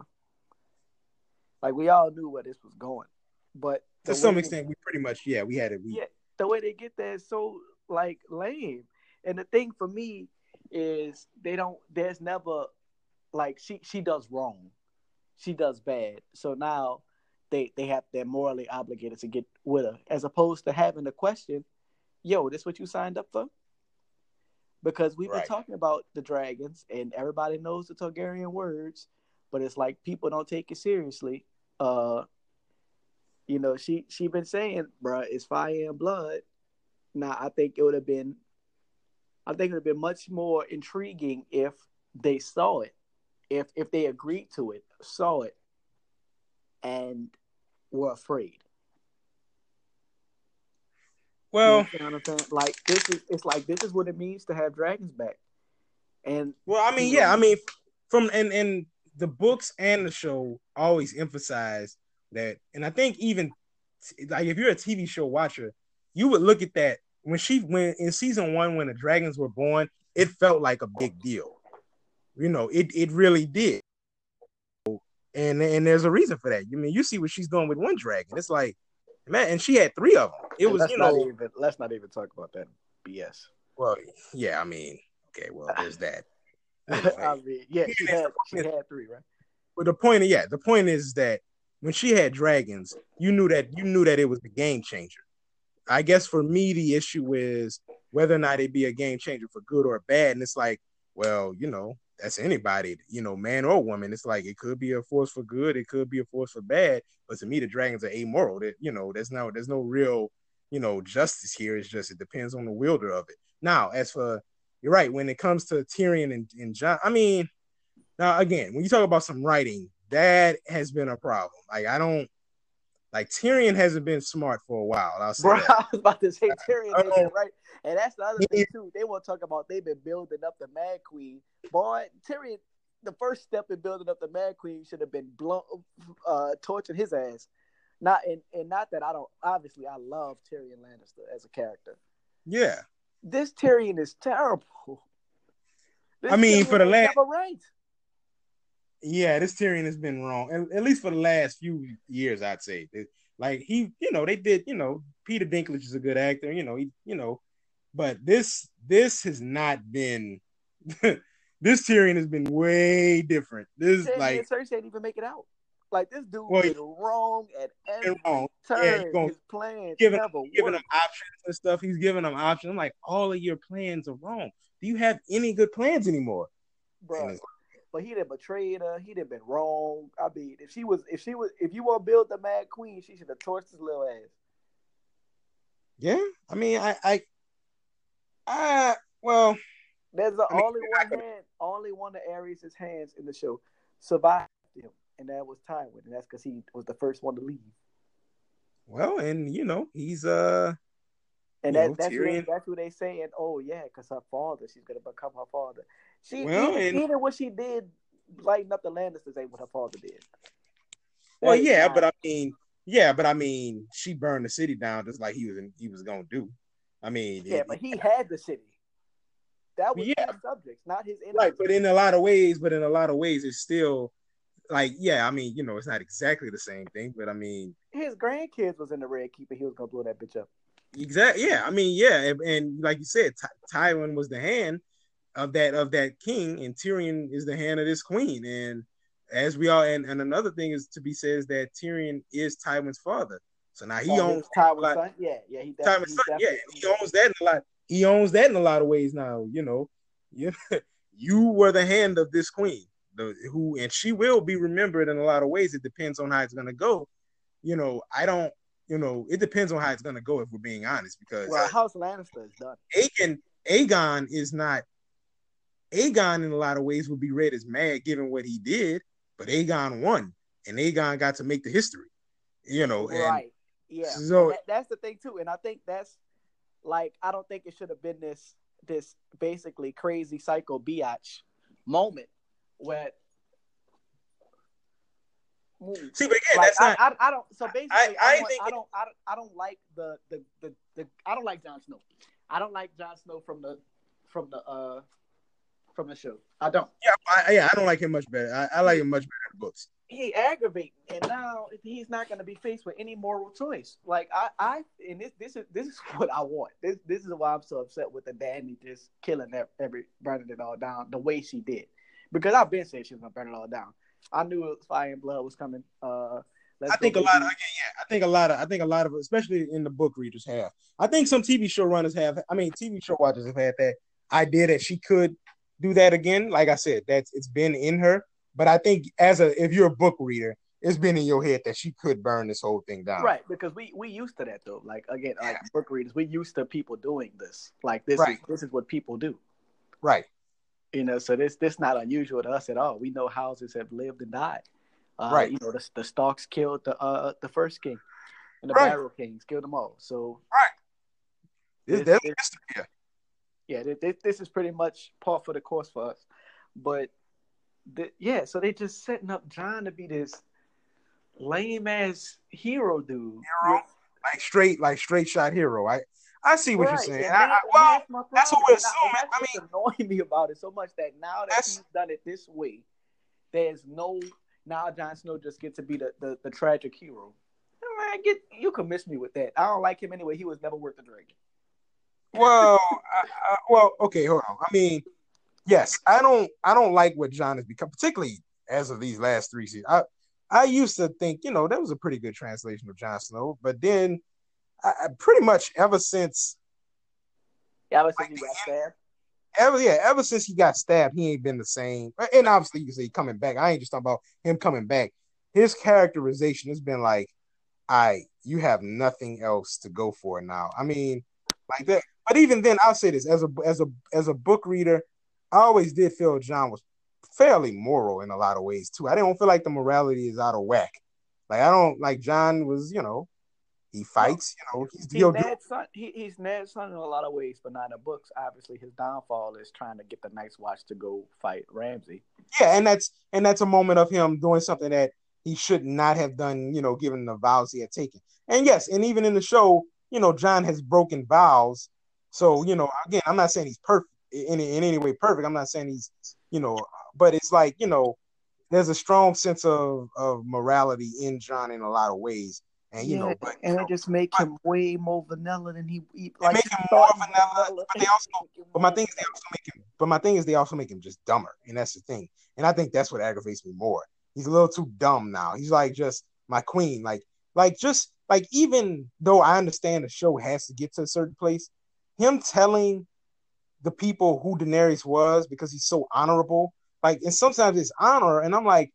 A: like we all knew where this was going, but
B: to some extent, we pretty much yeah, we had it. We...
A: Yeah, the way they get there is so like lame. And the thing for me is they don't there's never like she she does wrong. She does bad. So now they they have they're morally obligated to get with her as opposed to having the question yo this what you signed up for? Because we've right. been talking about the dragons and everybody knows the targaryen words but it's like people don't take it seriously. Uh you know she she been saying bruh it's fire and blood. Now i think it would have been I think it would have been much more intriguing if they saw it, if if they agreed to it, saw it, and were afraid.
B: Well,
A: you know what I'm saying? Like this is it's like this is what it means to have dragons back. And
B: well, I mean, yeah, I mean, from and and the books and the show always emphasize that, and I think even like if you're a TV show watcher, you would look at that when she went in season one when the dragons were born, it felt like a big deal. You know, it it really did. And and there's a reason for that. I mean, you see what she's doing with one dragon. It's like, man, and she had three of them. It was, you know,
A: even, let's not even talk about that BS.
B: Well, yeah, I mean, okay, well, there's *laughs* that.
A: Anyway. I mean, yeah, she had she had three, right?
B: But the point, yeah, the point is that when she had dragons, you knew that you knew that it was the game changer. I guess for me, the issue is whether or not it be a game changer for good or bad. And it's like, well, you know, that's anybody, you know, man or woman. It's like it could be a force for good, it could be a force for bad. But to me, the dragons are amoral. That you know, there's no there's no real, you know, justice here. It's just it depends on the wielder of it. Now, as for you're right, when it comes to Tyrion and, and Jon, I mean, now again, when you talk about some writing, that has been a problem. Like I don't like Tyrion hasn't been smart for a while. I'll say
A: Bro. *laughs* I was about to say Tyrion ain't been right, and that's the other thing too. They want to talk about they've been building up the Mad Queen. Boy, Tyrion, the first step in building up the Mad Queen should have been blown, uh, torching his ass. Not and, and not that I don't. Obviously, I love Tyrion Lannister as a character.
B: Yeah,
A: this Tyrion is terrible. This
B: I mean,
A: Tyrion
B: for the last,
A: right.
B: Yeah, this Tyrion has been wrong, and at least for the last few years, I'd say. Like he, you know, they did, you know, Peter Dinklage is a good actor, you know, he, you know, but this this has not been. *laughs* this Tyrion has been way different. This
A: Tyrion
B: like
A: Cersei didn't even make it out. Like this dude
B: Well,
A: is wrong at every
B: wrong.
A: turn.
B: Yeah, he gonna-
A: His plans
B: giving
A: never
B: giving them options and stuff. He's giving them options. I'm like, all of your plans are wrong. Do you have any good plans anymore?
A: bro. But he done betrayed her. He done been wrong. I mean, if she was, if she was, if you want to build the Mad Queen, she should have torched his little ass.
B: Yeah, I mean, I, I, I, well,
A: There's the
B: I mean,
A: only one hand, only one of Aerys' hands in the show survived him, and that was Tywin, and that's because he was the first one to leave.
B: well, and you know, he's uh,
A: And that,
B: know,
A: that's what, that's what they saying. Oh yeah, because her father, she's gonna become her father. She
B: Well,
A: even,
B: and-
A: even what she did, lighten up the Lannisters, ain't what her father did.
B: well, yeah,
A: not-
B: but I mean, yeah, but I mean, she burned the city down just like he was in, he was gonna do. I mean,
A: yeah,
B: it-
A: but he had the city. That was
B: Yeah.
A: his subjects, not his enemies.
B: right, but in a lot of ways, but in a lot of ways, it's still like, yeah, I mean, you know, it's not exactly the same thing, but I mean,
A: his grandkids was in the Red Keep, and he was gonna blow that bitch up.
B: Exactly. Yeah. I mean, yeah, and, and like you said, Ty- Tywin was the hand of that of that king, and Tyrion is the hand of this queen. And as we all, and, and another thing is to be said is that Tyrion is Tywin's father. So now he
A: Oh,
B: owns
A: Tywin's son. Yeah, yeah, he
B: Tywin's son. Yeah, he owns that in a lot. He owns that in a lot of ways now. You know, *laughs* you you were the hand of this queen, the who, and she will be remembered in a lot of ways. It depends on how it's gonna go. You know, I don't. You know, it depends on how it's gonna go. If we're being honest, because
A: Well, House Lannister is done.
B: Aegon, Aegon is not. Aegon, in a lot of ways, would be read as mad given what he did, but Aegon won, and Aegon got to make the history. You know, and
A: right. Yeah.
B: so-
A: that, that's the thing too, and I think that's like I don't think it should have been this this basically crazy psycho biatch moment where.
B: see, but again,
A: Like,
B: that's not.
A: I, I, I don't. So basically, I,
B: I
A: I, I don't. I don't. I don't like the, the the the. I don't like Jon Snow. I don't like Jon Snow from the from the uh from the show. I don't.
B: yeah, I, yeah, I don't like him much better. I, I like him much better in the books.
A: He aggravating, and now he's not going to be faced with any moral choice. Like I, I, and this, this is this is *laughs* what I want. This, this is why I'm so upset with the Dany just killing every, every burning it all down the way she did, because I've been saying she was going to burn it all down. I knew fire and blood was coming. Uh, let's
B: I think a lot of again, yeah, I think a lot of I think a lot of especially in the book readers have. I think some TV show runners have I mean TV show watchers have had that idea that she could do that again. Like I said, that's it's been in her. But I think as a if you're a book reader, it's been in your head that she could burn this whole thing down.
A: Right, because we we used to that though. Like again, like book readers, we used to people doing this. Like this
B: Right.
A: is this is what people do.
B: Right.
A: You know, so this this not unusual to us at all. We know houses have lived and died. Uh,
B: Right.
A: You know, the the Starks killed the uh the first king, and the
B: Right.
A: Barrow Kings killed them all. So right.
B: This, this, this,
A: yeah. This, this is pretty much par for the course for us. But the, yeah, so they just setting up Jon to be this lame ass hero dude.
B: Hero, like straight, like straight shot hero. I I see what right. you're saying. I, I, well, that's, that's what we're assuming.
A: That's I mean, annoying me about it so much that now that he's done it this way, there's no now Jon Snow just gets to be the, the, the tragic hero. Man, get you can miss me with that. I don't like him anyway. He was never worth the drink.
B: Well, I, I, well, okay, hold on. I mean, yes, I don't, I don't like what Jon has become, particularly as of these last three seasons. I, I used to think, you know, that was a pretty good translation of Jon Snow, but then, I, pretty much ever since,
A: yeah, ever since like, he got stabbed.
B: Ever, yeah, ever since he got stabbed, he ain't been the same. And obviously, you can say coming back. I ain't just talking about him coming back. His characterization has been like, I, you have nothing else to go for now. I mean, like that. But even then, I'll say this as a as a as a book reader, I always did feel Jon was fairly moral in a lot of ways too. I don't feel like the morality is out of whack. Like I don't like Jon was, you know, he fights, you know, he's,
A: he's Ned's son. He, he's Ned's son in a lot of ways, but not in the books. Obviously, his downfall is trying to get the Night's Watch to go fight Ramsay.
B: Yeah, and that's and that's a moment of him doing something that he should not have done, you know, given the vows he had taken. And yes, and even in the show, you know, Jon has broken vows. So, you know, again, I'm not saying he's perfect in, in any way perfect. I'm not saying he's, you know, but it's like, you know, there's a strong sense of, of morality in Jon in a lot of ways. And you yeah, know, but
A: and
B: it
A: just make him way more vanilla than he, he like
B: make him more vanilla, vanilla, But they also, but my thing is they also make him. But my thing is they also make him just dumber, and that's the thing. And I think that's what aggravates me more. He's a little too dumb now. He's like just my queen, like like just like even though I understand the show has to get to a certain place, him telling the people who Daenerys was because he's so honorable, like and sometimes it's honor, and I'm like,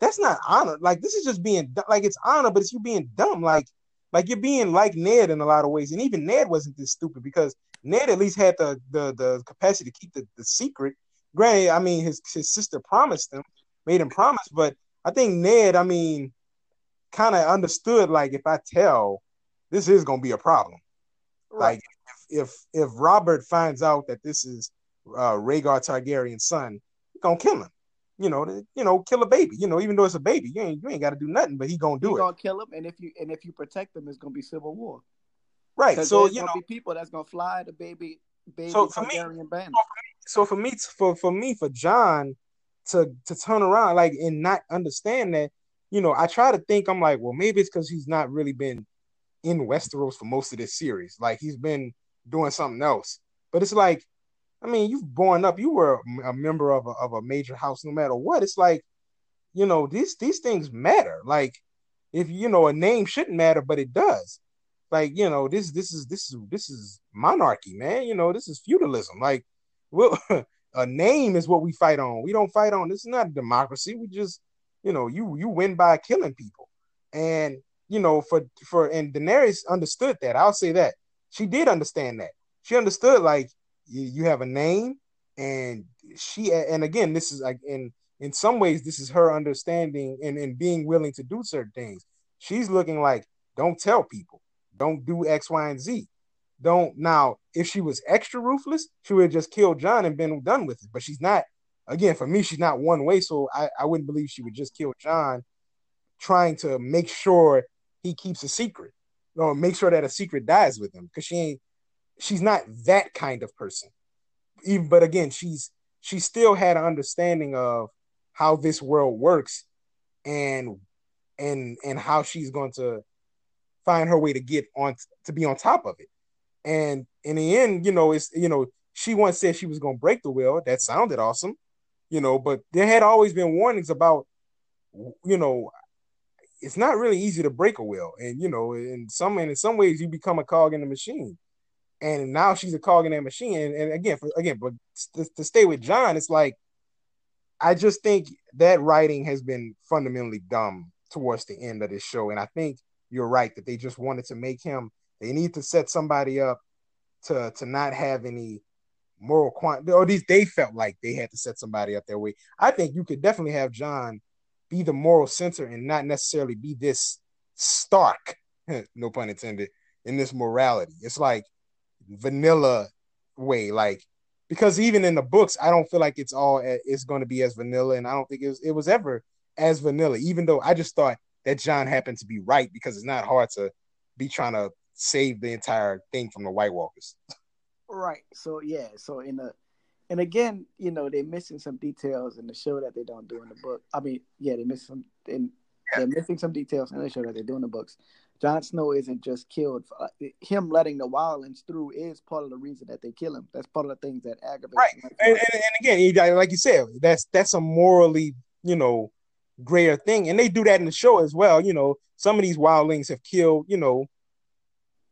B: that's not honor. Like this is just being like it's honor, but it's you being dumb. Like like you're being like Ned in a lot of ways, and even Ned wasn't this stupid because Ned at least had the the the capacity to keep the, the secret. Granted, I mean his his sister promised him, made him promise, but I think Ned, I mean, kind of understood like if I tell, this is gonna be a problem. Right. Like if, if Robert finds out that this is uh Rhaegar Targaryen's son, he's gonna kill him. You know, to, you know, kill a baby. You know, even though it's a baby, you ain't you ain't got to do nothing, but he gonna do he it.
A: Gonna kill him, and if you and if you protect him, it's gonna be civil war.
B: Right. So you know, be
A: people that's gonna fly the baby baby so for Targaryen me, banner.
B: So for me, for for me, for Jon to to turn around like and not understand that you know, I try to think, I'm like, well, maybe it's because he's not really been in Westeros for most of this series. Like he's been doing something else. But it's like, I mean, you've born up, you were a member of a, of a major house, no matter what. It's like, you know, these these things matter. Like, if you know, a name shouldn't matter, but it does. Like, you know, this this is this is this is monarchy, man. You know, this is feudalism. Like, well, *laughs* a name is what we fight on. We don't fight on. This is not a democracy. We just you know, you you win by killing people. And you know, for for and Daenerys understood that. I'll say that. She did understand that. She understood like you, you have a name and she and again, this is like in in some ways this is her understanding and, and being willing to do certain things. She's looking like, don't tell people, don't do X, Y, and Z. Don't now, if she was extra ruthless, she would have just killed Jon and been done with it. But she's not again, for me, she's not one way, so I, I wouldn't believe she would just kill Jon trying to make sure he keeps a secret, or make sure that a secret dies with him, because she ain't, she's not that kind of person. Even, but again, she's she still had an understanding of how this world works, and and and how she's going to find her way to get on to be on top of it. And in the end, you know, it's you know, she once said she was going to break the will. That sounded awesome you know, but there had always been warnings about, you know, it's not really easy to break a will, and you know, in some and in some ways you become a cog in the machine, and now she's a cog in that machine. And, and again, for, again, but to, to stay with Jon, it's like I just think that writing has been fundamentally dumb towards the end of this show, and I think you're right that they just wanted to make him. They need to set somebody up to to not have any moral quantity, or these they felt like they had to set somebody up their way. I think you could definitely have Jon be the moral center and not necessarily be this stark, *laughs* no pun intended, in this morality. It's like vanilla way, like because even in the books, I don't feel like it's all eh, it's going to be as vanilla, and I don't think it was, it was ever as vanilla. Even though I just thought that Jon happened to be right because it's not hard to be trying to save the entire thing from the White Walkers.
A: Right. So yeah. So in the and again, you know, they're missing some details in the show that they don't do in the book. I mean, yeah, they miss some in they're missing some details in the show that they do in the books. Jon Snow isn't just killed. Uh, him letting the wildlings through is part of the reason that they kill him. That's part of the things that aggravate.
B: Right, and, and, and, again, like you said, that's that's a morally, you know, greater thing, and they do that in the show as well. You know, some of these wildlings have killed, you know,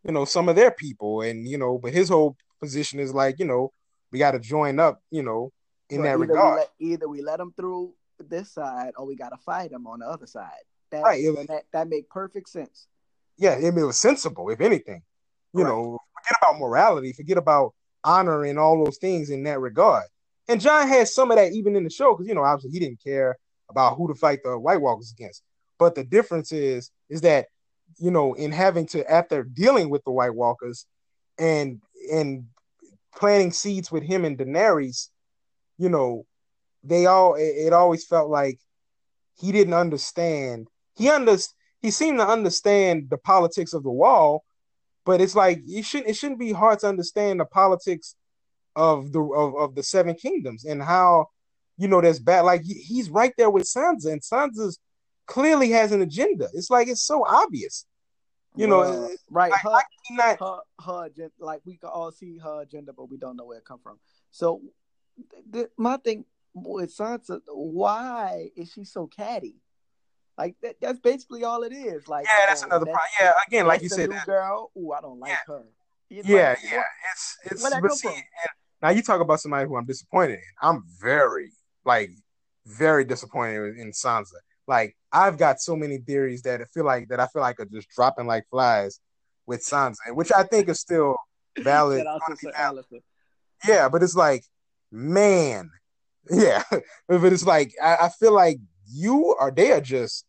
B: you know, some of their people, and you know, but his whole position is like, you know, we got to join up, you know, in that regard.
A: We let, either we let them through this side, or we got to fight them on the other side. That,
B: right.
A: that that make perfect sense
B: yeah, I mean, it was sensible, if anything. You right. know, forget about morality, forget about honor and all those things in that regard. And Jon had some of that even in the show because you know obviously he didn't care about who to fight the White Walkers against. But the difference is is that you know in having to after dealing with the White Walkers and and planting seeds with him and Daenerys, you know, they all it, it always felt like he didn't understand. He understood he seemed to understand the politics of the wall, but it's like you shouldn't it shouldn't be hard to understand the politics of the of, of the seven kingdoms and how you know there's bad like he's right there with Sansa and Sansa's clearly has an agenda. It's like it's so obvious. You know, uh,
A: right? Like, her, not... her, her, like we can all see her agenda, but we don't know where it come from. So, th- my thing with Sansa, why is she so catty? Like that, that's basically all it is. Like
B: yeah, that's oh, another problem. Yeah, again, like you said,
A: that, girl. Ooh, I don't like
B: yeah.
A: her.
B: yeah, like, yeah, what, it's it's. But see, now you talk about somebody who I'm disappointed in. I'm very like very disappointed in Sansa. Like I've got so many theories that I feel like that I feel like are just dropping like flies with Sansa, which I think is still *laughs* valid. Yeah, but it's like, man, *laughs* yeah, but it's like I, I feel like you are they are just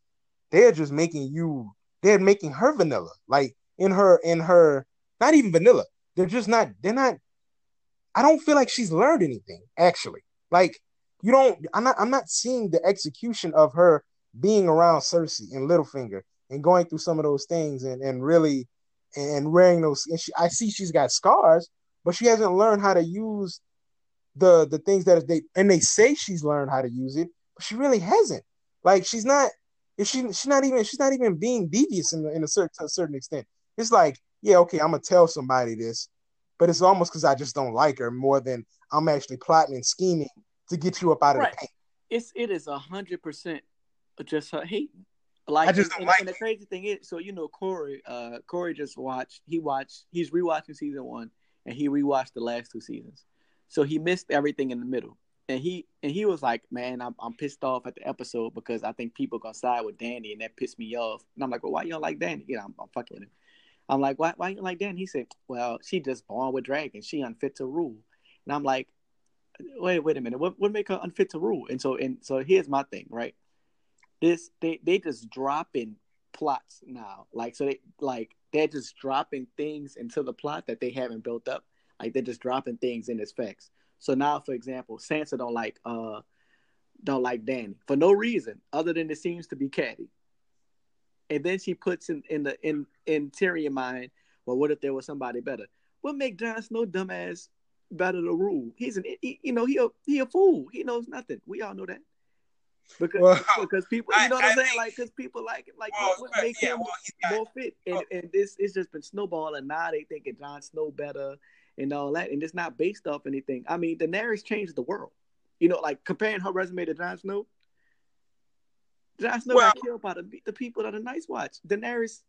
B: they're just making you they're making her vanilla. Like in her in her not even vanilla. They're just not they're not i don't feel like she's learned anything actually. Like you don't i'm not i'm not seeing the execution of her being around cersei and littlefinger and going through some of those things and and really and wearing those and she, i see she's got scars but she hasn't learned how to use the the things that they and they say she's learned how to use it but she really hasn't like she's not if she she's not even she's not even being devious in, in a certain to a certain extent. It's like, yeah, okay, I'm gonna tell somebody this, but it's almost because I just don't like her more than I'm actually plotting and scheming to get you up out of right. the paint.
A: It's it is a hundred percent just her hating. Like I just don't and, like. And the crazy thing is, so you know, Corey, uh, Corey just watched. He watched. He's rewatching season one, and he rewatched the last two seasons. So he missed everything in the middle and he and he was like, "Man, I'm I'm pissed off at the episode because I think people gonna side with Dany, and that pissed me off." And I'm like, "Well, why you don't like Dany?" You know, I'm, I'm fucking with him. I'm like, "Why why you don't like Dany?" He said, "Well, she just born with dragons. She unfit to rule." And I'm like, "Wait, wait a minute. What what make her unfit to rule?" And so and so here's my thing, right? This they they just dropping plots now, like so they like they're just dropping things into the plot that they haven't built up. Like they're just dropping things in its facts. So now, for example, Sansa don't like uh don't like Dany for no reason other than it seems to be catty. And then she puts in in the in in Tyrion mind, well, what if there was somebody better? What make Jon Snow dumbass better the rule? He's an he, you know he a he a fool. He knows nothing. We all know that. Because well, *laughs* because people you know what I, am saying like because people like it like well, what make yeah, him well, more fit and, oh. and this it's just been snowballing now they thinking Jon Snow better and all that, and it's not based off anything. I mean, Daenerys changed the world. You know, like comparing her resume to Jon Snow. Jon Snow well, got killed by the, the people that are Night's Watch. Daenerys.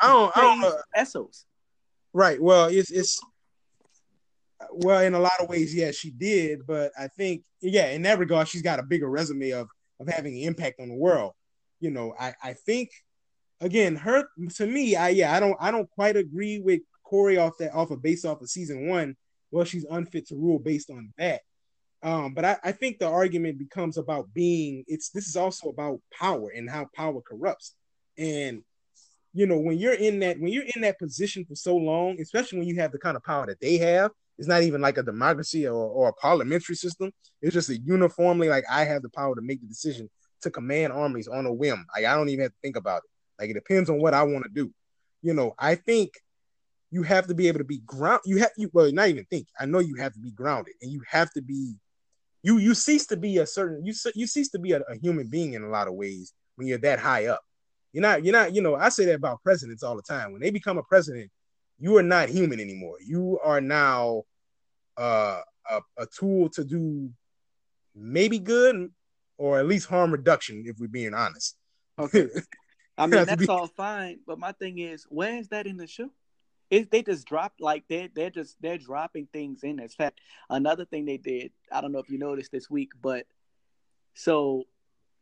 B: I don't. I don't know.
A: Uh, Essos.
B: Right. Well, it's it's. Well, in a lot of ways, yes, she did, but I think, yeah, in that regard, she's got a bigger resume of of having an impact on the world. You know, I I think again, her to me, I yeah, I don't I don't quite agree with Corey off that off of based off of season one, well, she's unfit to rule based on that. Um, but I, I think the argument becomes about being it's this is also about power and how power corrupts. And you know, when you're in that when you're in that position for so long, especially when you have the kind of power that they have, it's not even like a democracy or, or a parliamentary system. It's just a uniformly like I have the power to make the decision to command armies on a whim. Like I don't even have to think about it. Like it depends on what I want to do. You know, I think you have to be able to be ground. You have you well, not even think. I know you have to be grounded, and you have to be. You you cease to be a certain you you cease to be a, a human being in a lot of ways when you're that high up. You're not you're not you know I say that about presidents all the time. When they become a president, you are not human anymore. You are now uh, a, a tool to do maybe good or at least harm reduction, if we're being honest.
A: Okay. *laughs* I mean that's all fine, but my thing is, where is that in the show? It, they just dropped like they're they're just they're dropping things in as fact. Another thing they did, I don't know if you noticed this week, but so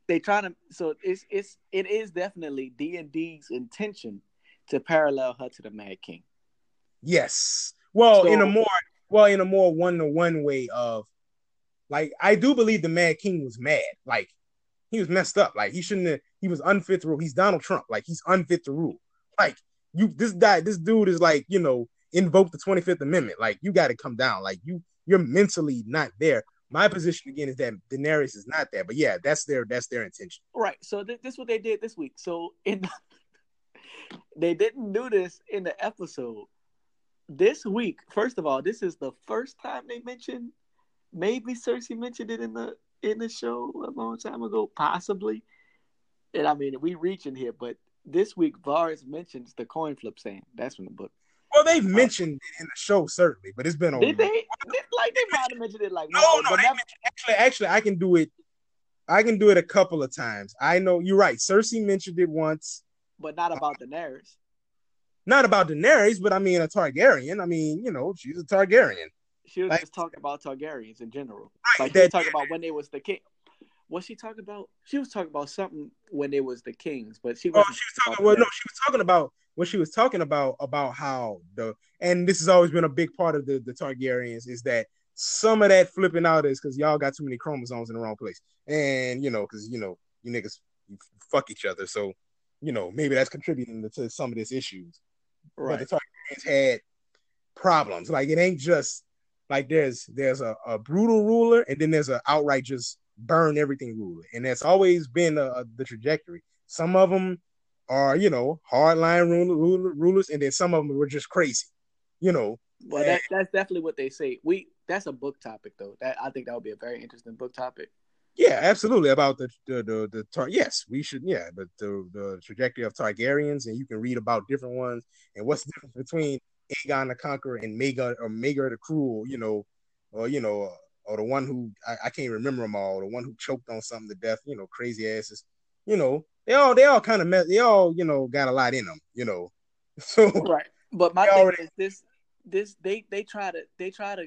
A: they trying to so it's it's it is definitely D and D's intention to parallel her to the Mad King.
B: Yes. Well, so, in a more well, in a more one to one way of like I do believe the Mad King was mad. Like he was messed up. Like he shouldn't have, he was unfit to rule. He's Donald Trump. Like he's unfit to rule. Like you this guy, this dude is like, you know, invoke the 25th Amendment. Like you got to come down. Like you you're mentally not there. My position again is that Daenerys is not there, but yeah, that's their that's their intention.
A: Right. So th- this is what they did this week. So in *laughs* they didn't do this in the episode. This week, first of all, this is the first time they mentioned. Maybe Cersei mentioned it in the in the show a long time ago, possibly. And I mean, we reaching here, but this week Varys mentions the coin flip saying that's from the book.
B: Well, they've uh, mentioned it in the show certainly, but it's been
A: a did they? like they might have mentioned it like
B: no, no. Actually, actually, I can do it. I can do it a couple of times. I know you're right. Cersei mentioned it once,
A: but not about uh, Daenerys.
B: Not about Daenerys, but I mean a Targaryen. I mean, you know, she's a Targaryen.
A: She was like, just talking about Targaryens in general. Right, like they talking about when they was the king. Was she talking about? She was talking about something when they was the kings, but she was. Oh, she was
B: talking. Well, no, she was talking about what she was talking about about how the and this has always been a big part of the the Targaryens is that some of that flipping out is because y'all got too many chromosomes in the wrong place, and you know because you know you niggas fuck each other, so you know maybe that's contributing to some of this issues. Right. But the Targaryens had problems. Like it ain't just like there's there's a, a brutal ruler and then there's an outright just burn everything ruler, and that's always been uh, the trajectory. Some of them are you know hardline ruler, rulers, and then some of them were just crazy, you know.
A: Well, that, that's definitely what they say. We that's a book topic though. That I think that would be a very interesting book topic.
B: Yeah, absolutely. About the the the, the tar- yes, we should yeah, but the the trajectory of Targaryens, and you can read about different ones and what's the difference between Aegon the Conqueror and Maegor or Maegor the Cruel, you know, or you know, or the one who I, I can't remember them all, the one who choked on something to death, you know, crazy asses, you know, they all they all kind of met, they all you know got a lot in them, you know. *laughs* So
A: right, but my thing already... is this this they they try to they try to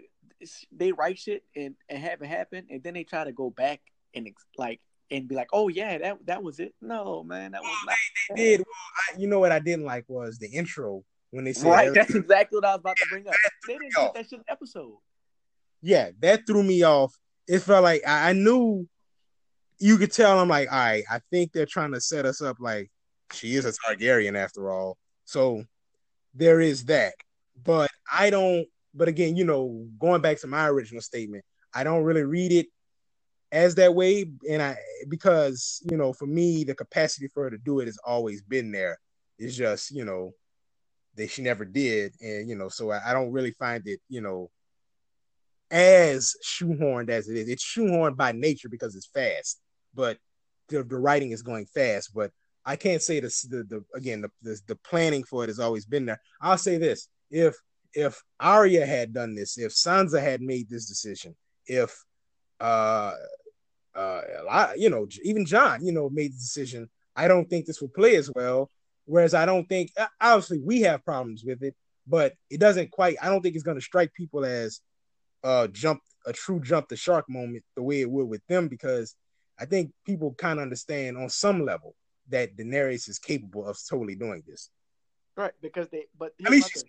A: they write shit and and have it happen, and then they try to go back and like and be like, oh yeah, that that was it. No man, that was
B: well, not. They, they did. Well, I, you know what I didn't like was the intro when they said
A: right. That's exactly what I was about to bring up. They didn't get that shit episode.
B: Yeah, that threw me off. It felt like I, I knew you could tell I'm like, all right, I think they're trying to set us up like she is a Targaryen after all. So there is that. But I don't, but again, you know, going back to my original statement, I don't really read it as that way. And I, because, you know, for me, the capacity for her to do it has always been there. It's just, you know, that she never did. And, you know, so I, I don't really find it, you know, as shoehorned as it is. It's shoehorned by nature because it's fast but the, the writing is going fast. But I can't say this, the the again the, the, the planning for it has always been there. I'll say this: if if Arya had done this, if Sansa had made this decision, if uh uh lot, you know even Jon, you know made the decision, I don't think this will play as well. Whereas I don't think obviously we have problems with it, but it doesn't quite. I don't think it's going to strike people as uh jump a true jump the shark moment the way it would with them because I think people kind of understand on some level that Daenerys is capable of totally doing this.
A: Right, because they. But at least she's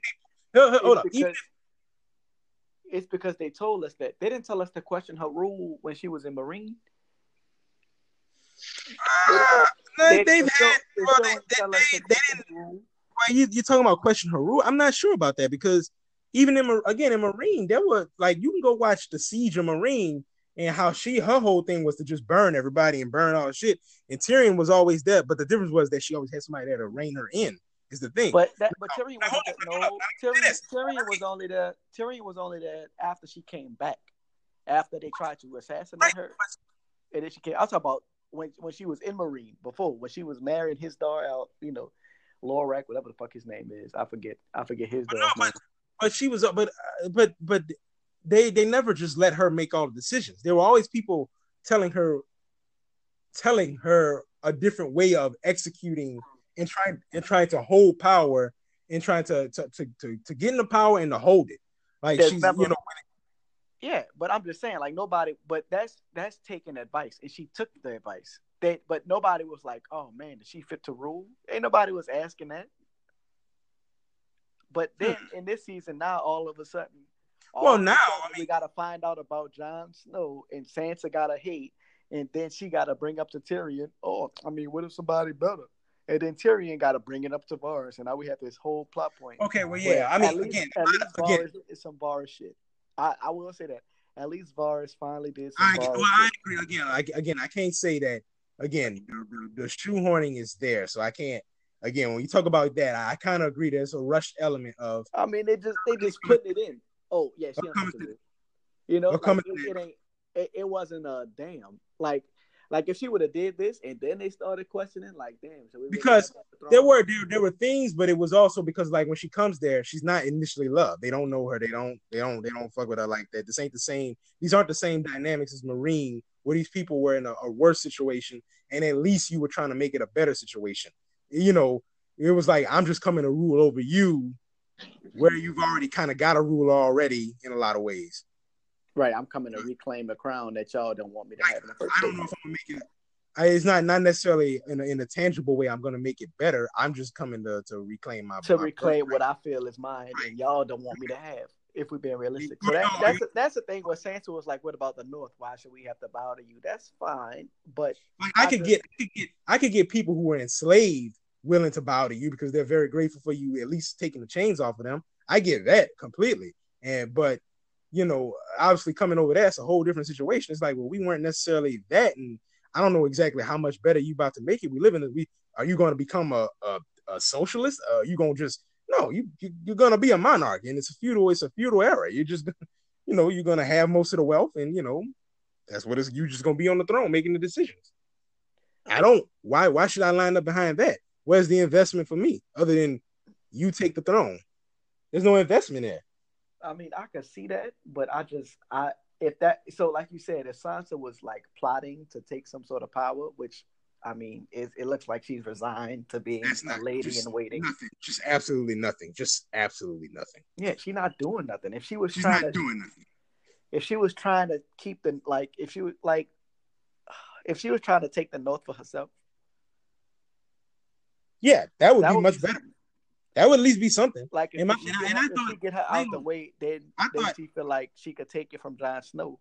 A: capable. Hold, up. Because, it's because they told us that they didn't tell us to question her rule when she was in Meereen.
B: Uh, they, they've had. Well, they, they, they, they didn't. Well, you, you're talking about question her rule. I'm not sure about that because even in again in Meereen, there were like you can go watch the Siege of Meereen and how she her whole thing was to just burn everybody and burn all the shit. And Tyrion was always there, but the difference was that she always had somebody there to rein her in. Is the thing.
A: But that, but Tyrion was no, Tyrion, Tyrion was only there. Tyrion was only there after she came back, after they tried to assassinate her, and then she came. I'll talk about when when she was in Meereen before, when she was marrying his daughter out, you know, Lorak, whatever the fuck his name is. I forget. I forget his but, no,
B: but, but, she was, but uh, but but they they never just let her make all the decisions. There were always people telling her, telling her a different way of executing and trying and trying to hold power and trying to to to to, to get in the power and to hold it. Like There's she's never, you know.
A: Yeah, but I'm just saying, like nobody, but that's that's taking advice, and she took the advice. They, but nobody was like, "Oh man, is she fit to rule?" Ain't nobody was asking that. But then hmm. in this season, now all of a sudden,
B: well, now I
A: mean, we got to find out about Jon Snow, and Sansa got to hate, and then she got to bring up to Tyrion. Oh, I mean, what if somebody better? And then Tyrion got to bring it up to Varys, and now we have this whole plot point.
B: Okay, well, yeah, I mean, least, again,
A: at least again. Varys is some Varys shit. I, I will say that at least Varys finally did some. I, well,
B: I agree. Again, I, again, I can't say that. Again, the, the, the shoehorning is there, so I can't again, when you talk about that, I kind of agree. There's a rushed element of.
A: I mean, they just they just putting it in. Oh yeah, she. You know, like, it, it, ain't. It, it, wasn't a damn. Like, like if she would have did this and then they started questioning, like, damn. So
B: because there were there, there were things, but it was also because like when she comes there, she's not initially loved. They don't know her. They don't. They don't. They don't fuck with her like that. This ain't the same. These aren't the same dynamics as Meereen, where these people were in a, a worse situation, and at least you were trying to make it a better situation. You know, it was like I'm just coming to rule over you where you've already kind of got a rule already in a lot of ways.
A: Right, I'm coming to reclaim a crown that y'all don't want me to have in the first I don't know if I'm
B: gonna make it. I, it's not not necessarily in a, in a tangible way. I'm going to make it better. I'm just coming to to reclaim my
A: to my reclaim what I feel is mine, right. and y'all don't want me to have. If we're being realistic, so that, that's a, that's the thing. Where Sansa was like, "What about the North? Why should we have to bow to you?" That's fine, but
B: like, I, I could get, I could get, I could get people who were enslaved willing to bow to you because they're very grateful for you at least taking the chains off of them. I get that completely. And but you know, obviously coming over there, it's a whole different situation. It's like, well, we weren't necessarily that, and I don't know exactly how much better you about to make it. We live in a we are you going to become a a, a socialist? Uh, you gonna just no, you, you you're gonna be a monarch, and it's a feudal, it's a feudal era. You're just *laughs* you know, you're gonna have most of the wealth, and you know, that's what it's you're just gonna be on the throne making the decisions. I don't why why should I line up behind that? where's the investment for me other than you take the throne? There's no investment there.
A: I mean, I can see that, but I just I if that so like you said, if Sansa was like plotting to take some sort of power, which I mean, it, it looks like she's resigned to being not, a lady in waiting.
B: Nothing, just absolutely nothing. Just absolutely nothing.
A: Yeah, she's not doing nothing. If she was
B: she's
A: trying
B: not
A: to,
B: doing nothing.
A: If she was trying to keep the like, if she was like, if she was trying to take the north for herself,
B: yeah, that would that be would much be better. That would at least be something.
A: Like if, and, she, and, and I thought, she get her out the way, then, I then thought, she feel like she could take it from Jon Snow.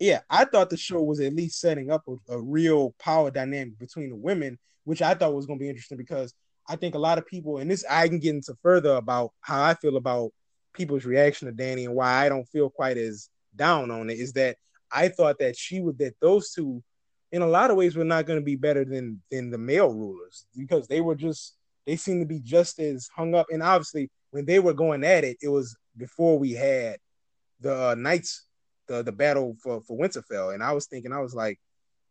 B: Yeah, I thought the show was at least setting up a, a real power dynamic between the women, which I thought was going to be interesting because I think a lot of people, and this I can get into further about how I feel about people's reaction to Dany and why I don't feel quite as down on it, is that I thought that she would that those two in a lot of ways were not going to be better than than the male rulers because they were just they seem to be just as hung up. And obviously, when they were going at it, it was before we had the uh, knights, the the battle for for Winterfell. And I was thinking, I was like,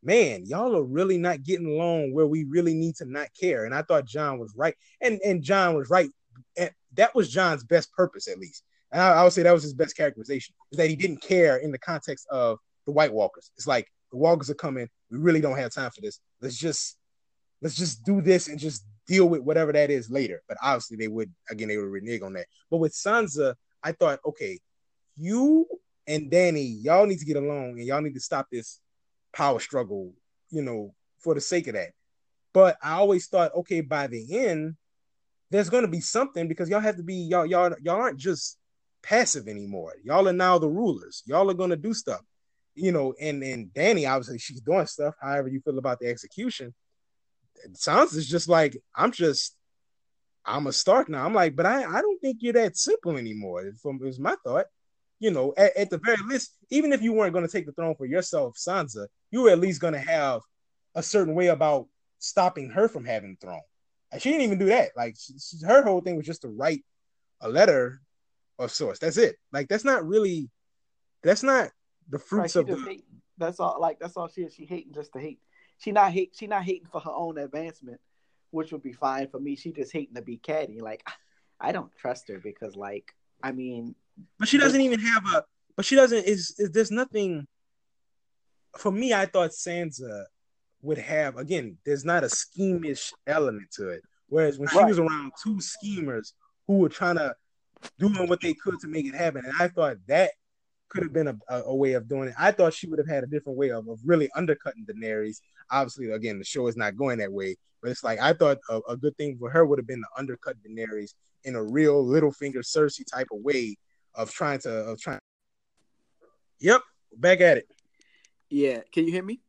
B: man, y'all are really not getting along where we really need to not care. And I thought Jon was right, and and Jon was right. And that was Jon's best purpose, at least. And I, I would say that was his best characterization, is that he didn't care in the context of the White Walkers. It's like the Walkers are coming. We really don't have time for this. Let's just let's just do this and just deal with whatever that is later. But obviously they would again they would renege on that. But with Sansa, I thought, okay, you and Dany, y'all need to get along and y'all need to stop this power struggle, you know, for the sake of that. But I always thought, okay, by the end, there's gonna be something because y'all have to be y'all y'all y'all aren't just passive anymore. Y'all are now the rulers. Y'all are gonna do stuff you know, and and Dany, obviously she's doing stuff. However you feel about the execution, Sansa's just like I'm just I'm a Stark now. I'm like, but I I don't think you're that simple anymore. From um, is my thought. You know, at, at the very least, even if you weren't going to take the throne for yourself, Sansa, you were at least going to have a certain way about stopping her from having the throne. And she didn't even do that. Like she, her whole thing was just to write a letter of sorts. That's it. Like that's not really that's not the fruits of the
A: hate. that's all like that's all she is. She hating just to hate. She not hate she not hating for her own advancement, which would be fine for me. She just hating to be catty. Like I don't trust her because like I mean
B: But she doesn't even have a but she doesn't is, is there's nothing for me I thought Sansa would have again, there's not a schemish element to it. Whereas when she right. was around two schemers who were trying to doing what they could to make it happen, and I thought that could have been a, a, a, way of doing it. I thought she would have had a different way of, of really undercutting Daenerys. Obviously, again, the show is not going that way, but it's like I thought a, a good thing for her would have been to undercut Daenerys in a real Littlefinger Cersei type of way of trying to of trying. Yep, back at it.
A: Yeah, can you hear me?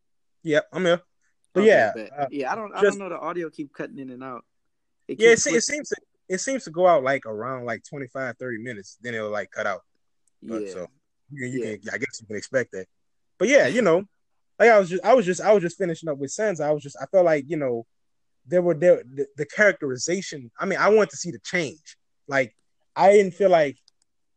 B: Yep, I'm here. But okay, yeah,
A: uh, yeah, I don't, I don't know. The audio keep cutting in and out.
B: It yeah, it, it, seems to, it seems to go out like around like 25, 30 minutes, then it'll like cut out. But, yeah. So you, you yeah. can, I guess you can expect that. But yeah, you know, like I was just, I was just, I was just finishing up with Sansa. I was just, I felt like you know, there were there the, the characterization. I mean, I wanted to see the change. Like I didn't feel like,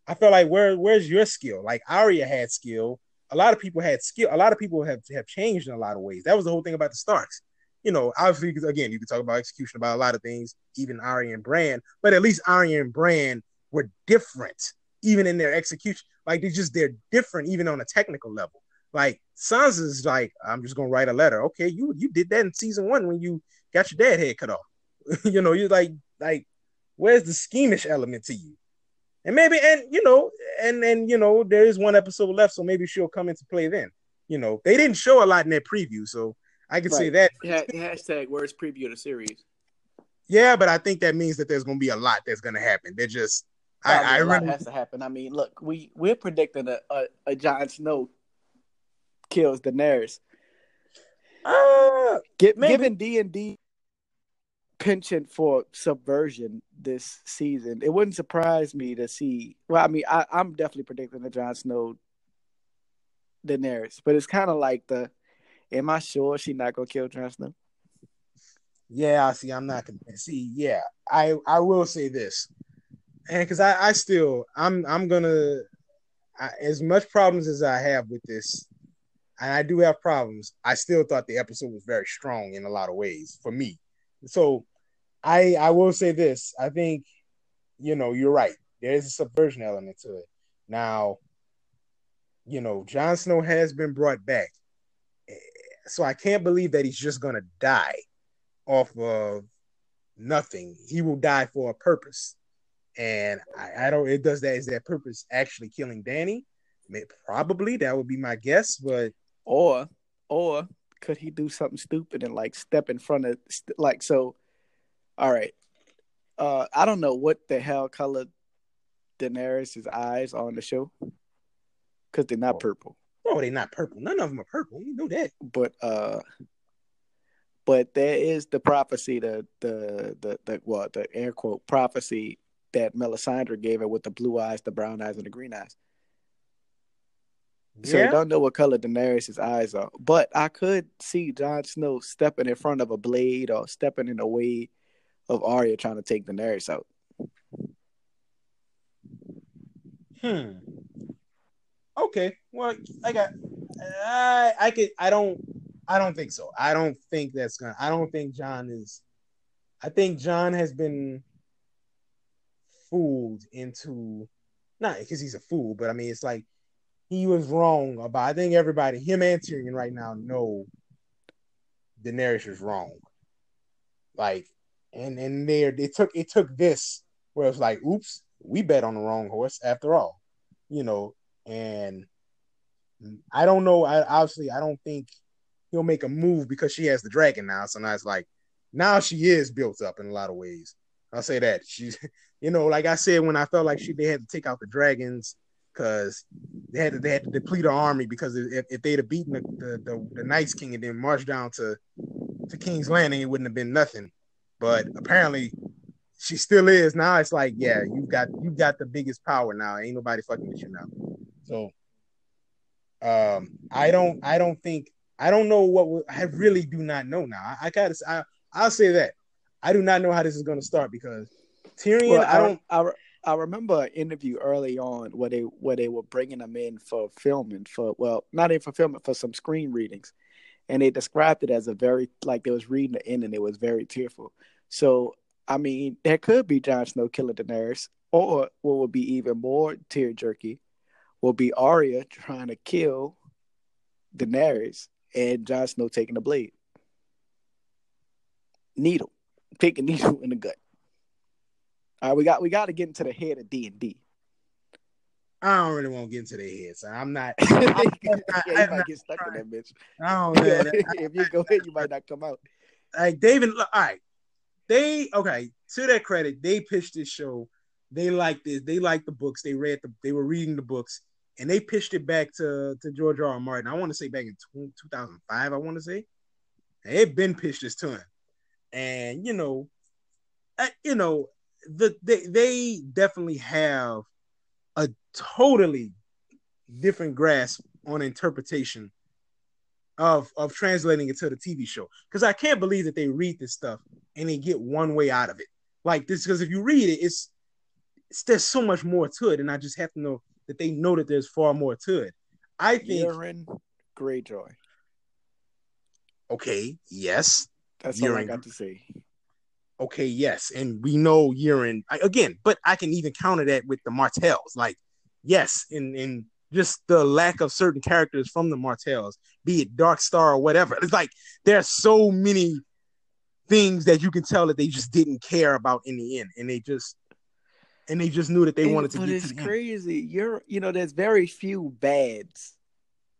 B: I felt like where, where's your skill? Like Arya had skill a lot of people had skill. A lot of people have have changed in a lot of ways. That was the whole thing about the Starks. You know, obviously, again, you can talk about execution about a lot of things, even Arya and Bran, but at least Arya and Bran were different, even in their execution. Like they just they're different, even on a technical level. Like Sansa's like, I'm just gonna write a letter. Okay, you you did that in season one when you got your dad head cut off. *laughs* you know, you're like like, where's the schemish element to you? and maybe and you know and and you know there is one episode left so maybe she'll come into play then you know they didn't show a lot in their preview so i can right. say that
A: hashtag where's preview of the series
B: yeah but i think that means that there's to be a lot that's to happen they're just Probably I, I
A: really has to happen. I mean, look, we we're predicting a a, a Jon Snow kills Daenerys. Uh, Get, given D and D penchant for subversion this season. It wouldn't surprise me to see. Well, I mean, I, am definitely predicting the Jon Snow Daenerys, but it's kind of like the. Am I sure she's not gonna kill Jon Snow?
B: Yeah, I see, I'm not gonna see. Yeah, I I will say this, and because I I still I'm I'm gonna I, as much problems as I have with this, and I do have problems. I still thought the episode was very strong in a lot of ways for me. So I I will say this. I think you know you're right. There is a subversion element to it. Now, you know, Jon Snow has been brought back, so I can't believe that he's just gonna die off of nothing. He will die for a purpose, and I, I don't. It does that. Is that purpose actually killing Dany? Probably that would be my guess, but
A: or or could he do something stupid and like step in front of like so? All right, uh, I don't know what the hell color Daenerys' eyes are on the show because they're not oh. purple.
B: Oh, they're not purple. None of them are purple. You know that.
A: But uh, but there is the prophecy, the the the the what the air quote prophecy that Melisandre gave her with the blue eyes, the brown eyes, and the green eyes. So yeah. I don't know what color Daenerys' eyes are, but I could see Jon Snow stepping in front of a blade or stepping in the way of Arya trying to take Daenerys out.
B: Hmm. Okay. Well, I got. I I could. I don't. I don't think so. I don't think that's gonna. I don't think Jon is. I think Jon has been fooled into, not because he's a fool, but I mean it's like he was wrong about. I think everybody, him and Tyrion right now, know Daenerys is wrong. Like, and and there it took it took this where it's like, oops, we bet on the wrong horse after all, you know. And I don't know. I obviously I don't think he'll make a move because she has the dragon now. So now it's like now she is built up in a lot of ways. I'll say that she's, *laughs* you know, like I said when I felt like she they had to take out the dragons because they had to they had to deplete her army because if, if they'd have beaten the, the, the, the Night's King and then marched down to to King's Landing, it wouldn't have been nothing. But apparently, she still is now. It's like, yeah, you've got you've got the biggest power now. Ain't nobody fucking with you now. So, um, I don't I don't think I don't know what I really do not know now. I, I gotta I I'll say that I do not know how this is going to start because Tyrion.
A: Well,
B: I don't.
A: I, I remember an interview early on where they where they were bringing them in for filming for well not even for filming for some screen readings, and they described it as a very like they was reading the end and it was very tearful. So I mean, there could be Jon Snow killing Daenerys, or what would be even more tear jerky, will be Arya trying to kill Daenerys and Jon Snow taking the blade, needle, taking needle in the gut. All right, we got we got to get into the head of D and D.
B: I don't really want to get into their heads. So I'm not. *laughs* I'm
A: yeah,
B: not-
A: you
B: I'm
A: might
B: not
A: get stuck in that bitch.
B: I don't *laughs* man.
A: if you go in, you might not come out.
B: like David. All right, they okay. To their credit, they pitched this show. They liked it. They liked the books. They read the. They were reading the books, and they pitched it back to to George R. R. Martin. I want to say back in two thousand five. I want to say, it been pitched this to him, and you know, uh, you know, the they they definitely have a totally different grasp on interpretation of of translating it to the TV show. Because I can't believe that they read this stuff and they get one way out of it. Like this, because if you read it, it's, it's there's so much more to it, and I just have to know that they know that there's far more to it. I think
A: Euron Greyjoy.
B: okay, yes,
A: That's all I got to say.
B: Okay, yes, and we know Euron I, again, but I can even counter that with the Martells. Like, yes, and and just the lack of certain characters from the Martells, be it Dark Star or whatever. It's like there's so many things that you can tell that they just didn't care about in the end, and they just and they just knew that they
A: And-
B: wanted to
A: but
B: get
A: it's
B: to the end.
A: crazy. You're, you know, there's very few bads,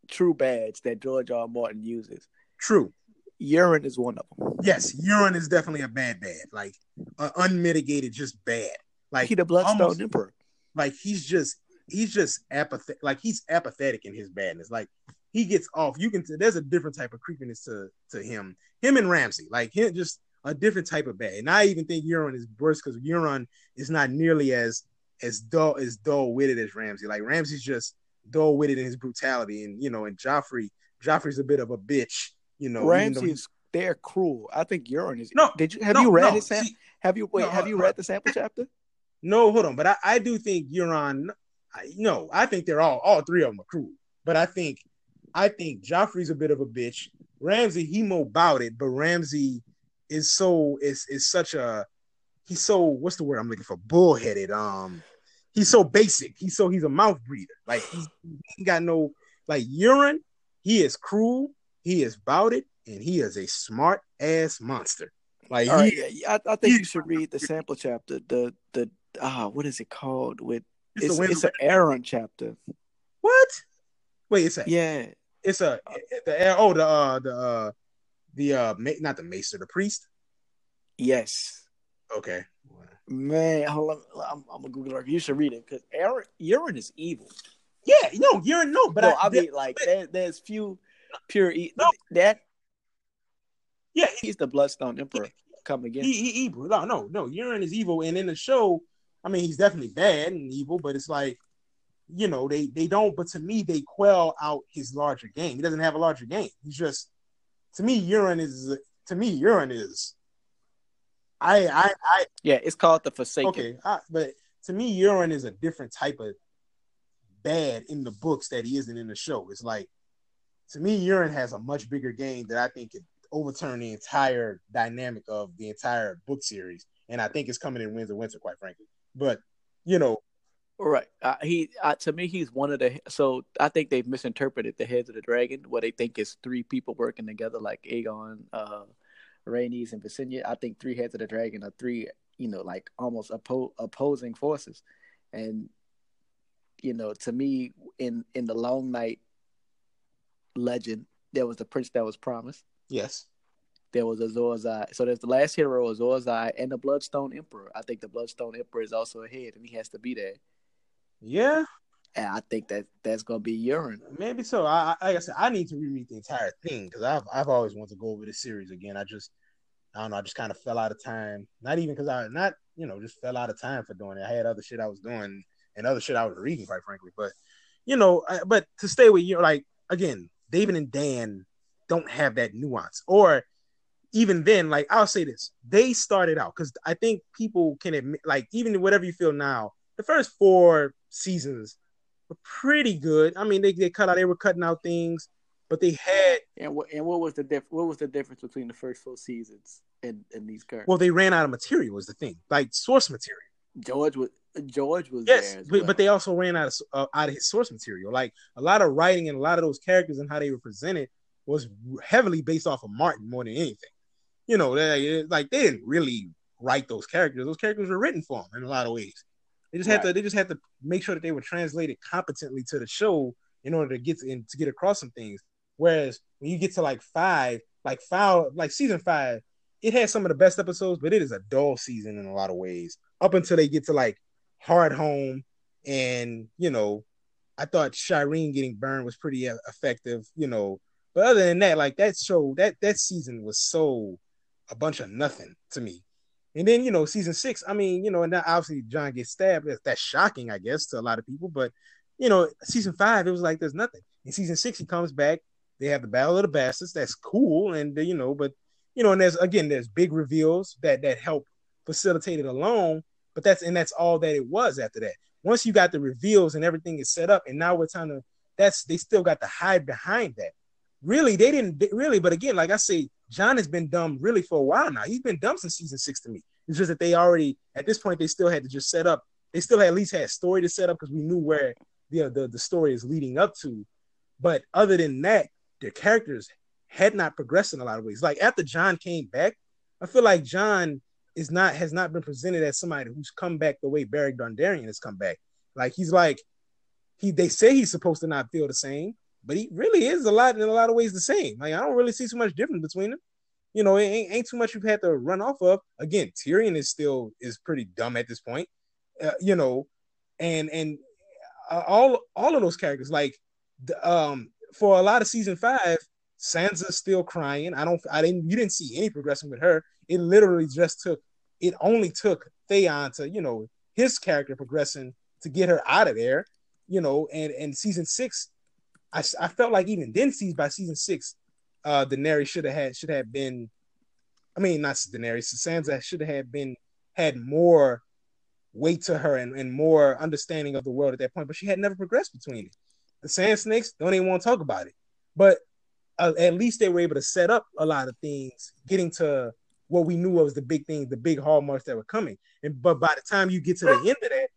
A: true bads that George R. R. Martin uses.
B: True.
A: Euron is one of them.
B: Yes, Euron is definitely a bad bad, like uh, unmitigated, just bad. Like
A: he the Bloodstone
B: almost-
A: Emperor.
B: like he's just he's just apathetic like he's apathetic in his badness. Like he gets off. You can there's a different type of creepiness to to him. Him and ramsey like him just a different type of bad. And i even think euron is worse because euron is not nearly as as dull as dull witted as ramsey like ramsey's just dull witted in his brutality. And you know and joffrey joffrey's a bit of a bitch you know even though he-
A: Ramsey's they're cruel. I think Euron is.
B: No,
A: did you have
B: no,
A: you read
B: no,
A: his sam-
B: see,
A: Have you wait?
B: no,
A: have you read the sample chapter?
B: No, hold on, but I, I do think Euron. I, no, I think they're all all three of them are cruel. But I think I think Joffrey's a bit of a bitch. Ramsey he mo about it, but Ramsey is so is is such a he's so what's the word I'm looking for? Bullheaded. Um, he's so basic. He's so he's a mouth breather. Like he's, he ain't got no like Euron. He is cruel. He is about it, and he is a smart ass monster. Like he,
A: yeah, I, I think you should read the sample chapter. The the ah, what is it called? With
B: it's,
A: it's
B: a
A: it's an Aeron chapter.
B: what? Wait, it's a
A: Yeah,
B: It's a the oh the uh the uh the uh not the maester the priest.
A: yes,
B: Okay.
A: man. Hold on, I'm, I'm a Google. You should read it because Aeron Euron is evil.
B: Yeah, no, you're no, but
A: no,
B: I,
A: I, mean like there, there's few pure e-
B: No.
A: that
B: yeah,
A: he's the Bloodstone Emperor Come again.
B: he, he evil. No, no, no. Euron is evil, and in the show, I mean, he's definitely bad and evil, but it's like, you know, they they don't. But to me, they quell out his larger game. He doesn't have a larger game. He's just, to me, Euron is to me, Euron is. I I I
A: yeah, it's called the Forsaken.
B: Okay, I, but to me, Euron is a different type of bad in the books that he isn't in the show. It's like to me, Euron has a much bigger game that I think could overturn the entire dynamic of the entire book series, and I think it's coming in Winds of Winter, quite frankly. But you know,
A: Right. Uh, he uh, to me he's one of the so I think they've misinterpreted the heads of the dragon where they think it's three people working together like Aegon, uh Rhaenys and Visenya. I think three heads of the dragon are three, you know, like almost oppo- opposing forces. And you know, to me in in the Long Night legend, there was the prince that was promised.
B: yes,
A: There was Azor Ahai. So there's the last hero, Azor Ahai, and the Bloodstone Emperor. I think the Bloodstone Emperor is also ahead, and he has to be there.
B: yeah,
A: and I think that that's gonna be Euron.
B: Maybe so. I, I like I said, I need to reread the entire thing because I've I've always wanted to go over this series again. I just I don't know. I just kind of fell out of time. Not even because I not you know just fell out of time for doing it. I had other shit I was doing and other shit I was reading, quite frankly. But you know, I, but to stay with you, like again, David and Dan don't have that nuance, or even then, like I'll say this, they started out because I think people can admit, like even whatever you feel now, the first four seasons were pretty good. I mean, they they cut out, they were cutting out things, but they had.
A: And what and what was the diff- What was the difference between the first four seasons and and these current?
B: Well, they ran out of material. Was the thing like source material.
A: George was George was
B: yes,
A: there,
B: but, well. but they also ran out of uh, out of his source material. Like a lot of writing and a lot of those characters and how they were presented was heavily based off of Martin more than anything. You know, they, like they didn't really write those characters; those characters were written for them in a lot of ways. They just had right. to they just had to make sure that they were translated competently to the show in order to get to, in, to get across some things. Whereas when you get to like five, like five, like season five, it has some of the best episodes, but it is a dull season in a lot of ways. Up until they get to like Hardhome, and you know, I thought Shireen getting burned was pretty uh, effective. You know, but other than that, like that show, that that season was so a bunch of nothing to me. And then you know, season six. I mean, you know, and now obviously Jon gets stabbed. That's, that's shocking, I guess, to a lot of people. But you know, season five, it was like there's nothing. In season six, he comes back. They have the Battle of the Bastards. That's cool, and you know, but you know, and there's again, there's big reveals that that help facilitate it alone. But that's and that's all that it was after that. Once you got the reveals and everything is set up, and now we're trying to. That's they still got to hide behind that. Really, they didn't really. But again, like I say, Jon has been dumb really for a while now. He's been dumb since season six to me. It's just that they already at this point they still had to just set up. They still at least had story to set up because we knew where the, the the story is leading up to. But other than that, their characters had not progressed in a lot of ways. Like after Jon came back, I feel like Jon is not has not been presented as somebody who's come back the way Beric Dondarrion has come back. Like he's like he they say he's supposed to not feel the same, but he really is a lot in a lot of ways the same. Like I don't really see too much difference between them. You know, it ain't, ain't too much you've had to run off of. Again, Tyrion is still is pretty dumb at this point. Uh, you know, and and uh, all all of those characters like the, um for a lot of season five, Sansa's still crying. I don't I didn't you didn't see any progression with her. It literally just took it only took Theon to, you know, his character progressing to get her out of there, you know, and and season six I, I felt like even then, season by season six, uh, Daenerys should have had should have been, I mean, not Daenerys, Sansa should have been had more weight to her and, and more understanding of the world at that point, but she had never progressed between it. The Sand Snakes don't even want to talk about it, but uh, at least they were able to set up a lot of things, getting to what we knew was the big things, the big hallmarks that were coming. And but by the time you get to the end of that,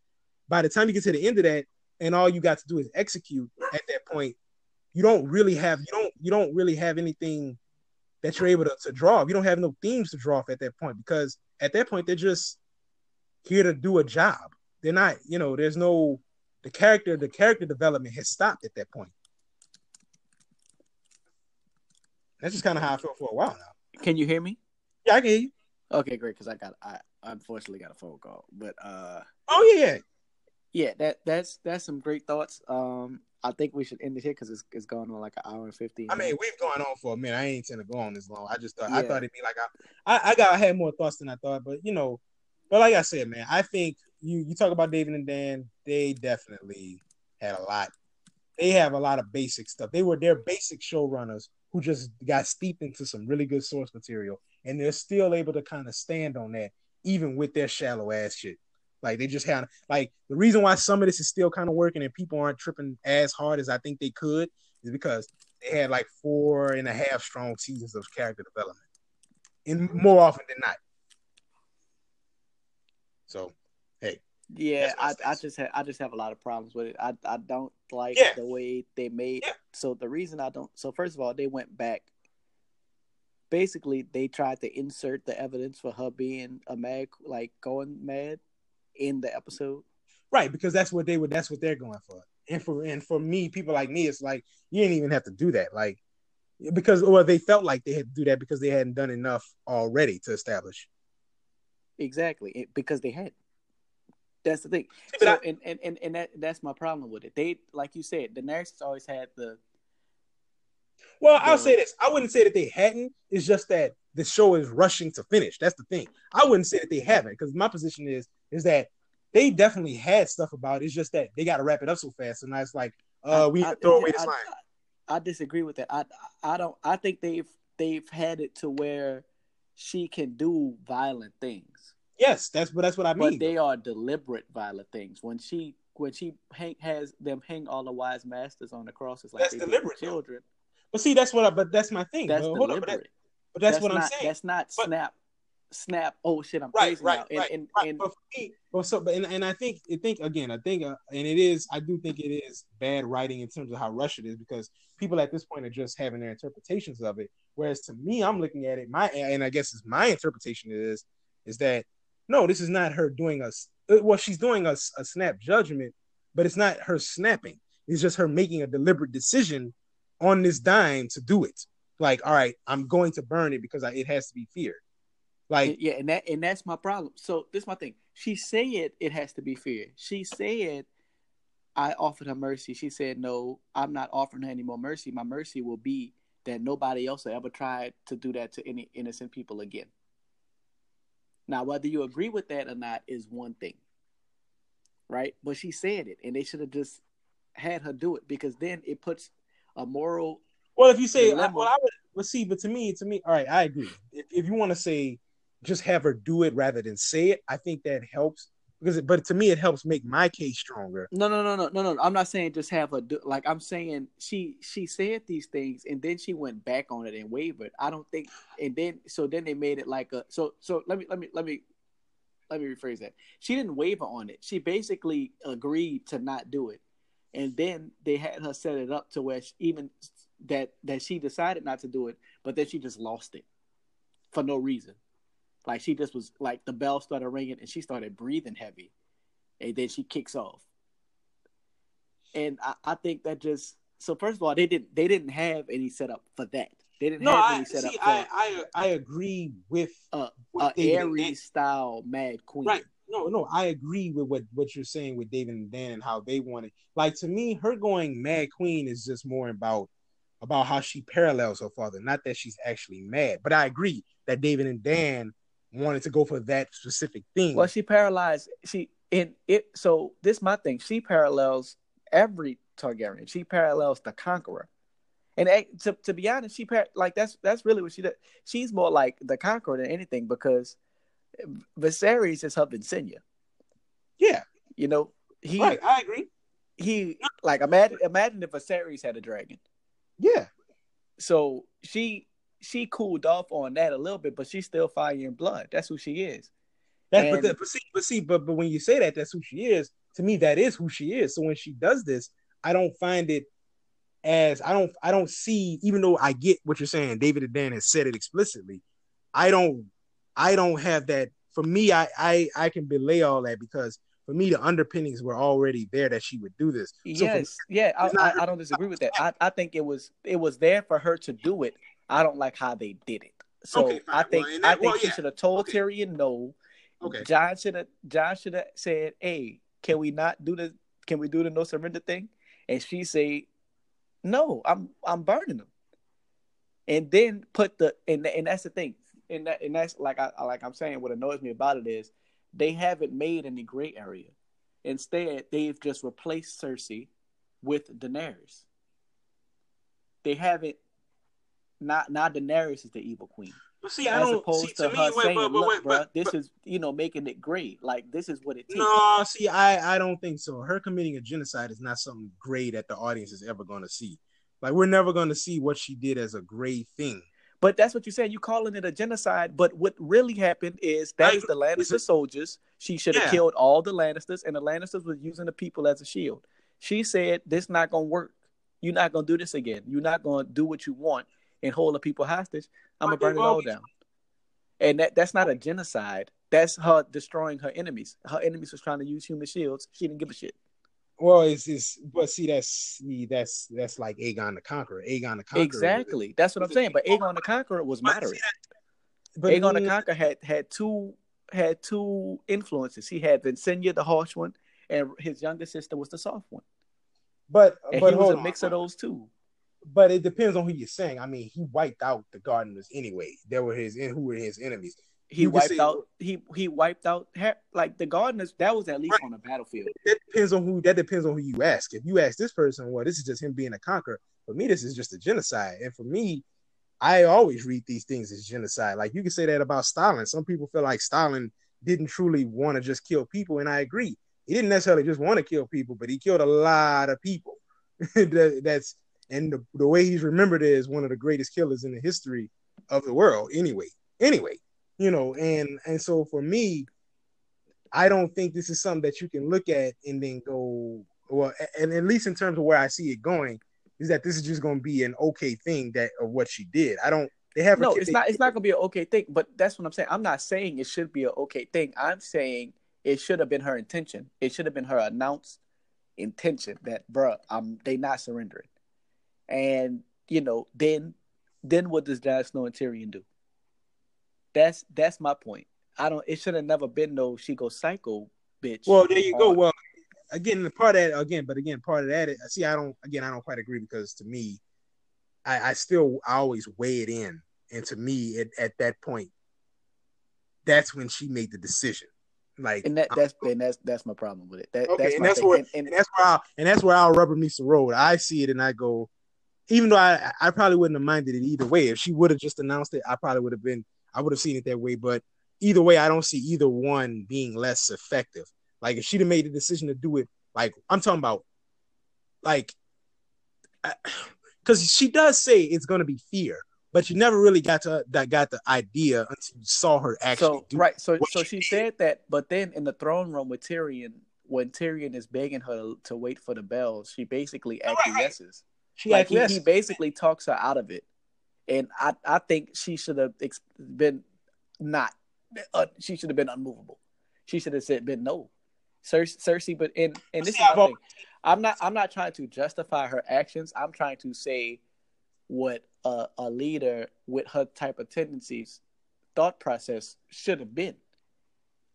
B: by the time you get to the end of that, and all you got to do is execute at that point, you don't really have you don't you don't really have anything that you're able to, to draw. You don't have no themes to draw off at that point because at that point they're just here to do a job. They're not, you know, there's no the character, the character development has stopped at that point. That's just kind of how I feel for a while now.
A: Can you hear me?
B: Yeah, I can hear you.
A: Okay, great. Because I got I unfortunately got a phone call, but uh.
B: Oh yeah, yeah.
A: Yeah, that that's that's some great thoughts. Um, I think we should end it here because it's, it's going on like an hour and fifteen.
B: I mean, we've gone on for a minute. I ain't tend to go on this long. I just thought yeah. I thought it'd be like I, I, I got I had more thoughts than I thought, but you know, but like I said, man, I think you you talk about David and Dan, they definitely had a lot. They have a lot of basic stuff. They were their basic showrunners who just got steeped into some really good source material, and they're still able to kind of stand on that, even with their shallow ass shit. Like they just had like the reason why some of this is still kind of working and people aren't tripping as hard as I think they could is because they had like four and a half strong seasons of character development, and more often than not. So, hey.
A: Yeah, I, I just have I just have a lot of problems with it. I I don't like yeah. the way they made. Yeah. So the reason I don't so first of all they went back. Basically, they tried to insert the evidence for her being a mad, like going mad, in the episode.
B: Right, because that's what they would that's what they're going for. And for and for me, people like me, it's like you didn't even have to do that. Like because or they felt like they had to do that because they hadn't done enough already to establish.
A: Exactly. It, because they had. That's the thing.
B: but
A: So,
B: I-
A: and, and, and, and that that's my problem with it. They like you said, the Daenerys always had the
B: Well, I'll
A: the-
B: say this. I wouldn't say that they hadn't. It's just that the show is rushing to finish. That's the thing. I wouldn't say that they haven't, because my position is is that they definitely had stuff about it. It's just that they got to wrap it up so fast, and it's like, uh, we
A: I,
B: throw
A: I-
B: away this
A: I-
B: line.
A: I disagree with that. I I don't. I think they've they've had it to where she can do violent things,
B: Yes, that's but that's what I mean.
A: but they are deliberate violent things. When she when she hang, has them hang all the wise masters on the crosses like
B: That's
A: they
B: deliberate,
A: children,
B: but see, that's what. I, but that's my thing.
A: that's
B: But hold on, but,
A: deliberate.
B: that- but that's, what I'm saying.
A: That's not
B: But-
A: snap snap. Oh shit, I'm
B: Right,
A: crazy
B: right,
A: now. And,
B: right,
A: and,
B: right.
A: and
B: but for me, but so, but and, and I think, I think again, I think, uh, and it is, I do think it is bad writing in terms of how rushed it is because people at this point are just having their interpretations of it. Whereas to me, I'm looking at it, my, and I guess is my interpretation is, is that no, this is not her doing a, s- uh, well, she's doing a snap judgment, but it's not her snapping. It's just her making a deliberate decision on this dime to do it. Like, all right, I'm going to burn it because I, it has to be feared. Like,
A: yeah, and that and that's my problem. So this is my thing. She said it has to be fear. She said I offered her mercy. She said no, I'm not offering her any more mercy. My mercy will be that nobody else will ever try to do that to any innocent people again. Now, whether you agree with that or not is one thing, right? But she said it, and they should have just had her do it because then it puts a moral
B: Well, if you say,
A: dilemma.
B: well, I would, well, see, but to me, to me, all right, I agree. If, if you want to say, just have her do it rather than say it, I think that helps because, it, but to me, it helps make my case stronger.
A: No, no, no, no, no, no. I'm not saying just have her do. Like I'm saying, she she said these things and then she went back on it and wavered. I don't think, and then so then they made it like a so so. Let me let me let me let me rephrase that. She didn't waver on it. She basically agreed to not do it, and then they had her set it up to where she, even that that she decided not to do it, but then she just lost it for no reason. Like she just was like the bell started ringing and she started breathing heavy, and then she kicks off. And I, I think that just so first of all they didn't they didn't have any setup for that. They didn't
B: No,
A: have
B: I
A: any setup
B: see.
A: for
B: I, I I agree with
A: Uh,
B: with
A: a. Aerys style Mad Queen.
B: Right. No, no, I agree with what what you're saying with David and Dan and how they want it. Like to me, her going Mad Queen is just more about about how she parallels her father, not that she's actually mad. But I agree that David and Dan wanted to go for that specific thing.
A: Well, she paralyzed. She in it. So this my thing. She parallels every Targaryen. She parallels the Conqueror. And to to be honest, she par- like that's that's really what she does. She's more like the Conqueror than anything because Viserys is her Visenya.
B: yeah,
A: You know, he
B: right. I agree.
A: he like imagine imagine if Viserys had a dragon.
B: Yeah,
A: So she she cooled off on that a little bit, but she's still fire and blood. That's who she is.
B: That's but,
A: And-
B: that, but see, but see, but but when you say that, that's who she is. To me, that is who she is. So when she does this, I don't find it as I don't I don't see. Even though I get what you're saying, David and Dan has said it explicitly. I don't I don't have that. For me, I I I can belay all that because for me the underpinnings were already there that she would do this. So for me,
A: yes, yeah, I,
B: not-
A: I, I don't disagree with that. I, I think it was it was there for her to do it. I don't like how they did it. So
B: Okay.
A: I think
B: Well, and
A: I think
B: well,
A: she should have told
B: Okay.
A: Tyrion no.
B: okay,
A: Jon should have Jon should have said, "Hey, can we not do the can we do the no surrender thing?" And she said, "No, I'm I'm burning them." And then put the and and that's the thing. And that and that's like I like I'm saying what annoys me about it is they haven't made any gray area. Instead, they've just replaced Cersei with Daenerys. They haven't not now Daenerys is the evil queen
B: but see, I
A: as
B: don't
A: opposed
B: see,
A: to,
B: to
A: her
B: me. Wait,
A: saying,
B: but, but,
A: "Look, bro, this
B: but,
A: is you know making it great. Like this is what it takes."
B: No, see, I I don't think so. Her committing a genocide is not something great that the audience is ever going to see. Like we're never going to see what she did as a great thing.
A: But that's what you're saying. You're calling it a genocide, but what really happened is that is the. Lannister soldiers. She should have
B: Yeah.
A: killed all the Lannisters, and the Lannisters was using the people as a shield. She said, "This not gonna work. You're not gonna do this again. You're not gonna do what you want and hold the people hostage. I'm gonna burn it all down." And that that's not a genocide. That's her destroying her enemies. Her enemies was trying to use human shields. She didn't give a shit.
B: Well, it's it's but see that's see that's that's like Aegon the Conqueror. Aegon the Conqueror.
A: Exactly. That's what I'm saying. But Aegon the Conqueror was moderate.
B: But
A: Aegon the Conqueror had had two had two influences. He had Visenya, the harsh one, and his younger sister was the soft one.
B: But
A: And
B: but
A: he was
B: hold
A: a
B: on.
A: mix of those two.
B: But it depends on who you're saying. I mean, he wiped out the gardeners anyway. They were his who were his enemies.
A: He
B: You
A: wiped out. He he wiped out like the gardeners. That was at least
B: Right.
A: on the battlefield.
B: That depends on who. That depends on who you ask. If you ask this person, well, this is just him being a conqueror. For me, this is just a genocide. And for me, I always read these things as genocide. Like you can say that about Stalin. Some people feel like Stalin didn't truly want to just kill people, and I agree. He didn't necessarily just want to kill people, but he killed a lot of people. *laughs* That- That's and the, the way he's remembered is one of the greatest killers in the history of the world. Anyway, anyway, you know, and and so for me, I don't think this is something that you can look at and then go well. And at least in terms of where I see it going, is that this is just going to be an okay thing that of what she did. I don't. They have
A: No, it's not. It's not gonna be an okay thing. But that's what I'm saying. I'm not saying it should be an okay thing. I'm saying it should have been her intention. It should have been her announced intention that, bruh, I'm they not surrendering. And you know, then then what does Jon Snow and Tyrion do? That's that's my point. I don't. It should have never been no she go psycho bitch.
B: Well, there you go. Well, again, the part of that again, but again, part of that. is- See, I don't. Again, I don't quite agree because to me, I, I still I always weigh it in, and to me, at, at that point, that's when she made the decision. Like,
A: and that that's and that's that's my problem with it. That,
B: Okay,
A: that's
B: and that's
A: thing.
B: where
A: And- and-
B: and that's where I and that's where our rubber meets the road. I see it and I go, even though I I probably wouldn't have minded it either way. If she would have just announced it, I probably would have been I would have seen it that way. But either way, I don't see either one being less effective. Like if she'd have made the decision to do it, like I'm talking about, like, because *sighs* she does say it's going to be fear, but you never really got to that got the idea until you saw her actually
A: so right so so
B: she
A: she said that but then in the throne room with tyrion when tyrion is begging her to, to wait for the bells she basically
B: Right, right.
A: acquiesces
B: She
A: like he, he basically talks her out of it and i i think she should have been not uh, she should have been unmovable she should have said been no Cer- cersei but and and this
B: See,
A: is
B: I'm,
A: thing. I'm not i'm not trying to justify her actions i'm trying to say what a, a leader with her type of tendencies thought process should have been.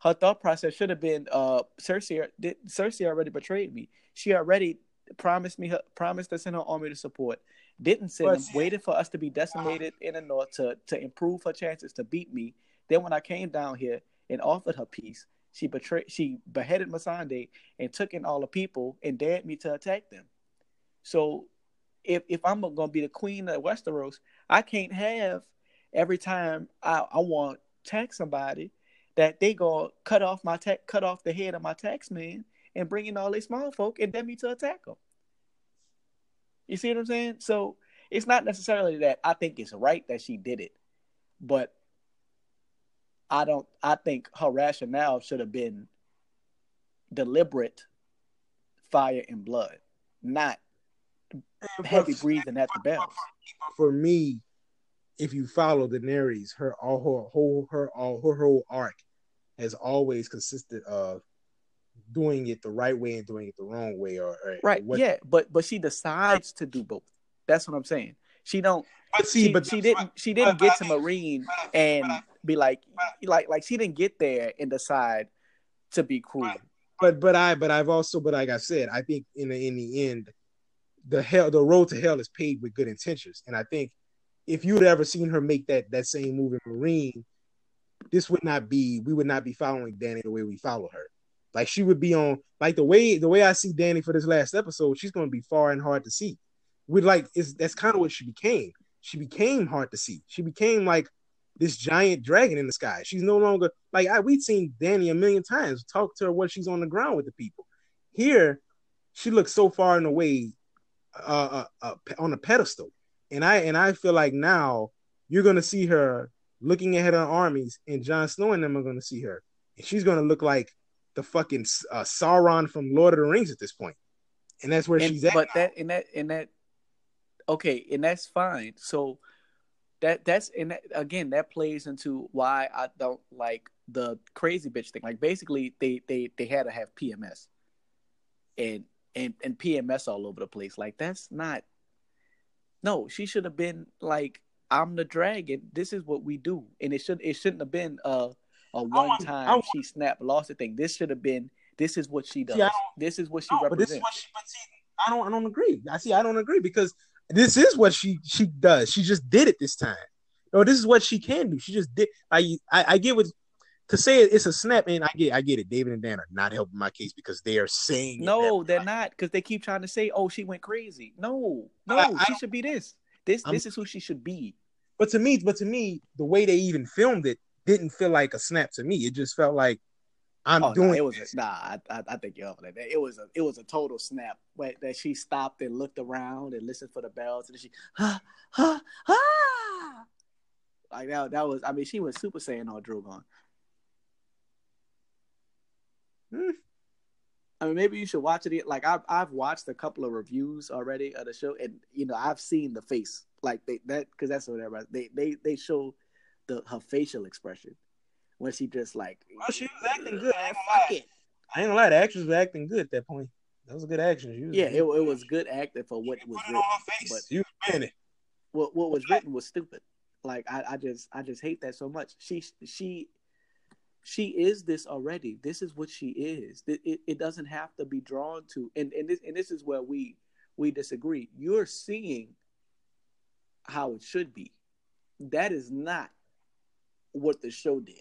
A: Her thought process should have been uh Cersei did Cersei already betrayed me. She already promised me her promised to send her army to support. Didn't send
B: But
A: them, waited for us to be decimated in the north to to improve her chances to beat me. Then when I came down here and offered her peace, she betrayed she beheaded Missandei and took in all the people and dared me to attack them. So if if I'm gonna be the queen of Westeros, I can't have every time I, I want to tax somebody that they gonna cut off my ta- cut off the head of my tax man and bring in all these small folk and dare me to attack them. You see what I'm saying? So it's not necessarily that I think it's right that she did it, but I don't. I think her rationale should have been deliberate fire and blood, not heavy breathing at the bells.
B: for me, if you follow Daenerys, her all her whole her all her whole arc has always consisted of doing it the right way and doing it the wrong way, or, or
A: Right.
B: what-
A: yeah, but but she decides to do both. That's what I'm saying. She don't.
B: But see,
A: she,
B: but
A: she didn't.
B: what-
A: She didn't
B: I
A: get to
B: Meereen I-
A: and
B: I-
A: be like, like, like she didn't get there and decide to be cruel.
B: But but I but I've also but like I said, I think in the in the end, the hell the road to hell is paved with good intentions, and I think if you'd ever seen her make that that same move in Meereen, this would not be we would not be following Dany the way we follow her. Like she would be on like the way the way I see Dany for this last episode, she's going to be far and hard to see. With like is that's kind of what she became. She became hard to see. She became like this giant dragon in the sky. She's no longer like I we've seen Dany a million times talk to her when she's on the ground with the people. Here, she looks so far and away uh, uh, uh, on a pedestal, and I and I feel like now you're gonna see her looking at her armies, and Jon Snow and them are gonna see her, and she's gonna look like the fucking uh, Sauron from Lord of the Rings at this point, and that's where
A: And-
B: she's at.
A: but
B: now.
A: that and that and that okay, and that's fine. So that that's and that, again that plays into why I don't like the crazy bitch thing. Like basically they they they had to have PMS and and and PMS all over the place. Like that's not no, she should have been like I'm the dragon. This is what we do. And it should it shouldn't have been uh a one time she snapped lost the thing. This should have been. This is what she does. See, this is what she no, represents. But this is what she. But see,
B: I don't. I don't agree. I see. I don't agree because this is what she she does. She just did it this time. No, this is what she can do. She just did. I I, I get what to say it's a snap, and I get I get it. David and Dan are not helping my case because they are saying
A: no, they're not because they keep trying to say, "Oh, she went crazy." No, no, I, she should be this. This I'm, this is who she should be.
B: But to me, but to me, the way they even filmed it didn't feel like a snap to me. It just felt like I'm oh, doing.
A: No, it was a, nah. I, I, I think you're over that. It was a it was a total snap. Wait, that she stopped and looked around and listened for the bells, and she ha ha ha. Like that. That was. I mean, she was super saiyan on Drogon. Hmm. I mean, maybe you should watch it. Like I've I've watched a couple of reviews already of the show, and you know I've seen the face like they that because that's what everybody they they they show the her facial expression when she just like.
B: Well, she was acting uh, good. I ain't gonna lie. I ain't gonna lie. The actress was acting good at that point. That was a good action.
A: yeah, it, it was good acting for what it was written. But you was What what was written was stupid. Like I, I just I just hate that so much. She she she is this already. This is what she is. It, it, it, doesn't have to be drawn to. And and this and this is where we we disagree. You're seeing how it should be. That is not what the show did.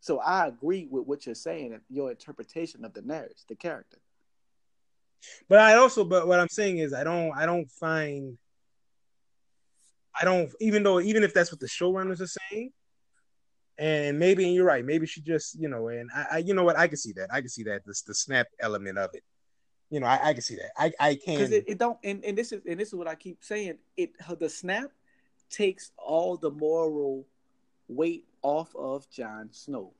A: So I agree with what you're saying, and your interpretation of the narrative, the character.
B: But I also, but what I'm saying is, I don't, I don't find, I don't, even though, even if that's what the showrunners are saying, and maybe and you're right, maybe she just, you know, and I, I you know what, I can see that, I can see that, this the snap element of it, you know, I, I can see that, I, I can,
A: because it, it don't, and, and this is, and this is what I keep saying, it, the snap takes all the moral weight off of Jon Snow.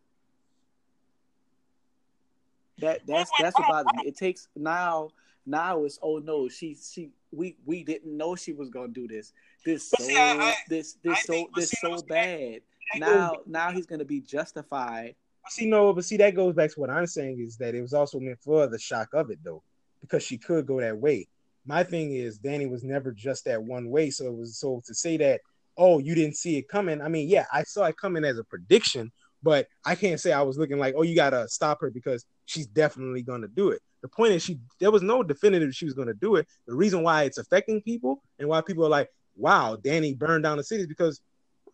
A: That that's that's what bothers me. It takes now now it's oh no she she we we didn't know she was gonna do this this so see, I, I, this this I so this so bad now now he's gonna be justified.
B: See no, but see that goes back to what I'm saying is that it was also meant for the shock of it though, because she could go that way. My thing is Dany was never just that one way, so it was so to say that oh, you didn't see it coming. I mean, yeah, I saw it coming as a prediction, but I can't say I was looking like, oh, you gotta stop her because she's definitely gonna do it. The point is, she there was no definitive she was gonna do it. The reason why it's affecting people and why people are like, wow, Dany burned down the city is because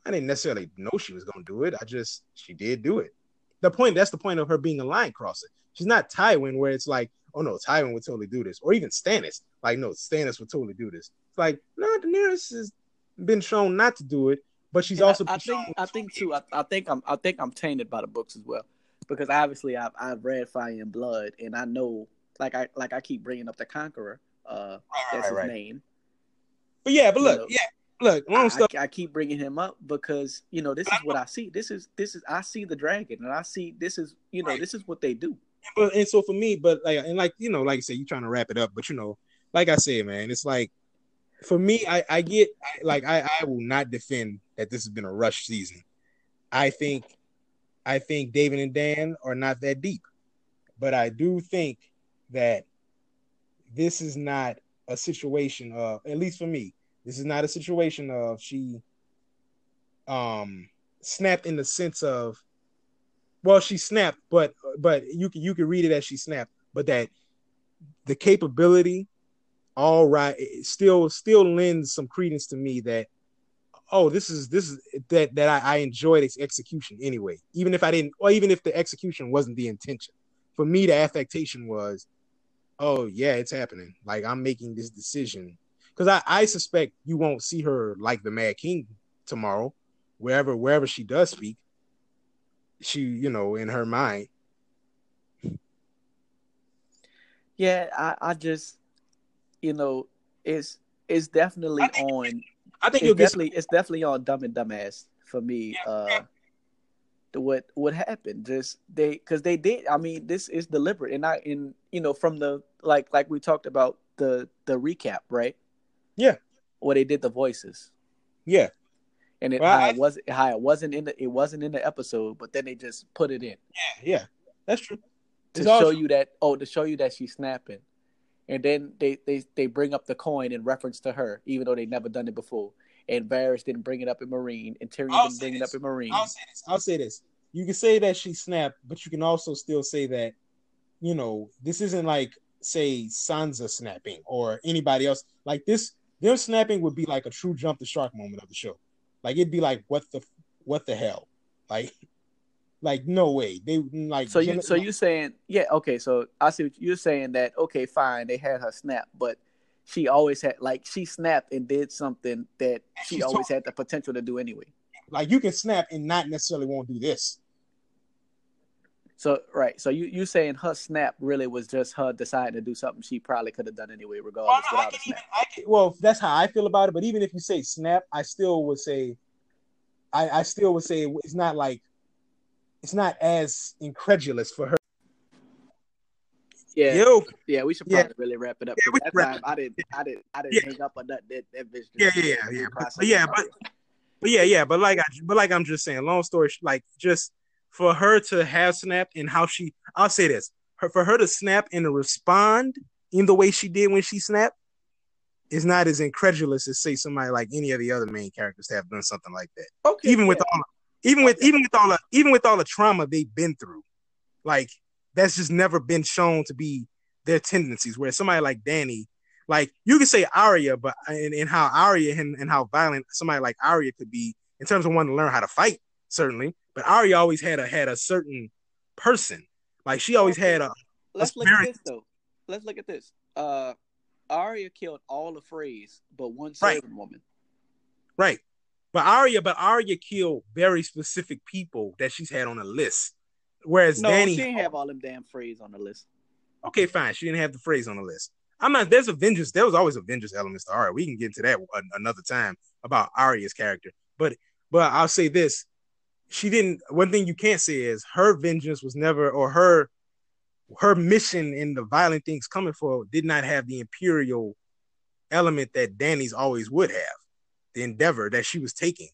B: I didn't necessarily know she was gonna do it. I just she did do it. The point that's the point of her being a line crosser. She's not Tywin where it's like, oh no, Tywin would totally do this, or even Stannis. Like, no, Stannis would totally do this. It's like, no, Daenerys has been shown not to do it, but she's and also.
A: I, I think. I think too. I, I, think I'm. I think I'm tainted by the books as well, because obviously I've I've read Fire and Blood, and I know, like I like I keep bringing up the Conqueror. Uh, that's right, his name.
B: But yeah, but look, you know, yeah. Look,
A: I, stuff. I, I keep bringing him up because you know this is what I see. This is this is I see the dragon, and I see this is you know right. this is what they do.
B: But and so for me, but like and like you know, like I said, you're trying to wrap it up, but you know, like I said, man, it's like for me, I, I get like I, I will not defend that this has been a rush season. I think I think David and Dan are not that deep. But I do think that this is not a situation of at least for me, this is not a situation of she um snapped in the sense of well she snapped but but you can you can read it as she snapped but that the capability all right still still lends some credence to me that oh this is this is that that I, I enjoyed its execution anyway even if i didn't or even if the execution wasn't the intention. For me the affectation was oh yeah it's happening. Like i'm making this decision. Because I, I suspect you won't see her like the mad king tomorrow. Wherever wherever she does speak she you know in her mind
A: yeah i i just you know, it's it's definitely I think, on. I think it's definitely it's definitely on Dumb and Dumbass for me. Yeah, uh, yeah. What what happened? Just they because they did. I mean, this is deliberate, and I in you know from the like like we talked about the the recap, right?
B: Yeah.
A: Where they did the voices.
B: Yeah.
A: And it, well, how I, it was how it wasn't in the it wasn't in the episode, but then they just put it in.
B: Yeah, yeah, that's true.
A: To show you that oh, to show you that she's snapping and then they, they they bring up the coin in reference to her, even though they never done it before. and Varys didn't bring it up in Meereen, and Tyrion I'll didn't bring this. it up in Meereen.
B: I'll say this. I'll say this. You can say that she snapped, but you can also still say that, you know, this isn't like say Sansa snapping or anybody else. Like this, their snapping would be like a true jump the shark moment of the show. Like it'd be like, what the, what the hell? Like, like no way. They like.
A: So you, so you saying, yeah, okay. So I see you're saying that. Okay, fine. They had her snap, but she always had like she snapped and did something that she always had the potential to do anyway.
B: Like you can snap and not necessarily want to do this.
A: So right, so you you saying her snap really was just her deciding to do something she probably could have done anyway, oh, regardless well, snap.
B: Even, can, well, that's how I feel about it. But even if you say snap, I still would say, I I still would say it's not like, it's not as incredulous for her
A: yeah, Yo. yeah, we should probably yeah. really wrap it up. Yeah, that time I didn't, I didn't, I didn't yeah. hang up on that. That, that bitch.
B: Yeah, yeah, yeah, yeah. But, but yeah, but, but yeah, yeah, but like, I, but like I'm just saying, long story, like just for her to have snapped and how she, I'll say this, her, for her to snap and to respond in the way she did when she snapped, is not as incredulous as say somebody like any of the other main characters have done something like that. Okay, even yeah. with all, even with even with all the even with all the trauma they've been through, like that's just never been shown to be their tendencies. Where somebody like Dany, like you could say Arya, but in, in how Arya and, and how violent somebody like Arya could be in terms of wanting to learn how to fight, certainly. But Arya always had a had a certain person. Like she always had a.
A: Let's a look at this though. Let's look at this. Uh, Arya killed all the Freys, but one servant right. woman.
B: Right. But Arya, but Arya killed very specific people that she's had on a list. Whereas no, Dany,
A: she didn't have all them damn Freys on the list.
B: Okay, fine. She didn't have the Freys on the list. I'm not. There's Avengers. There was always Avengers elements to Arya. We can get into that another time about Arya's character. But but I'll say this: she didn't. One thing you can't say is her vengeance was never, or her her mission in the violent things coming for did not have the imperial element that Dany's always would have. The endeavor that she was taking,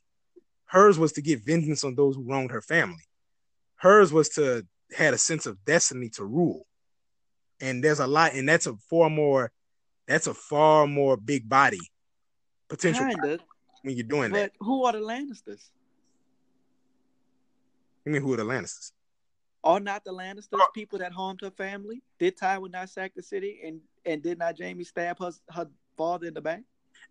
B: hers was to get vengeance on those who wronged her family. Hers was to had a sense of destiny to rule. And there's a lot and that's a far more that's a far more big body potential Kinda, when you're doing but that
A: who are the lannisters?
B: You mean who are the lannisters?
A: Are not the lannisters oh. people that harmed her family? Did tywin not sack the city and and did not jaime stab her, her father in the back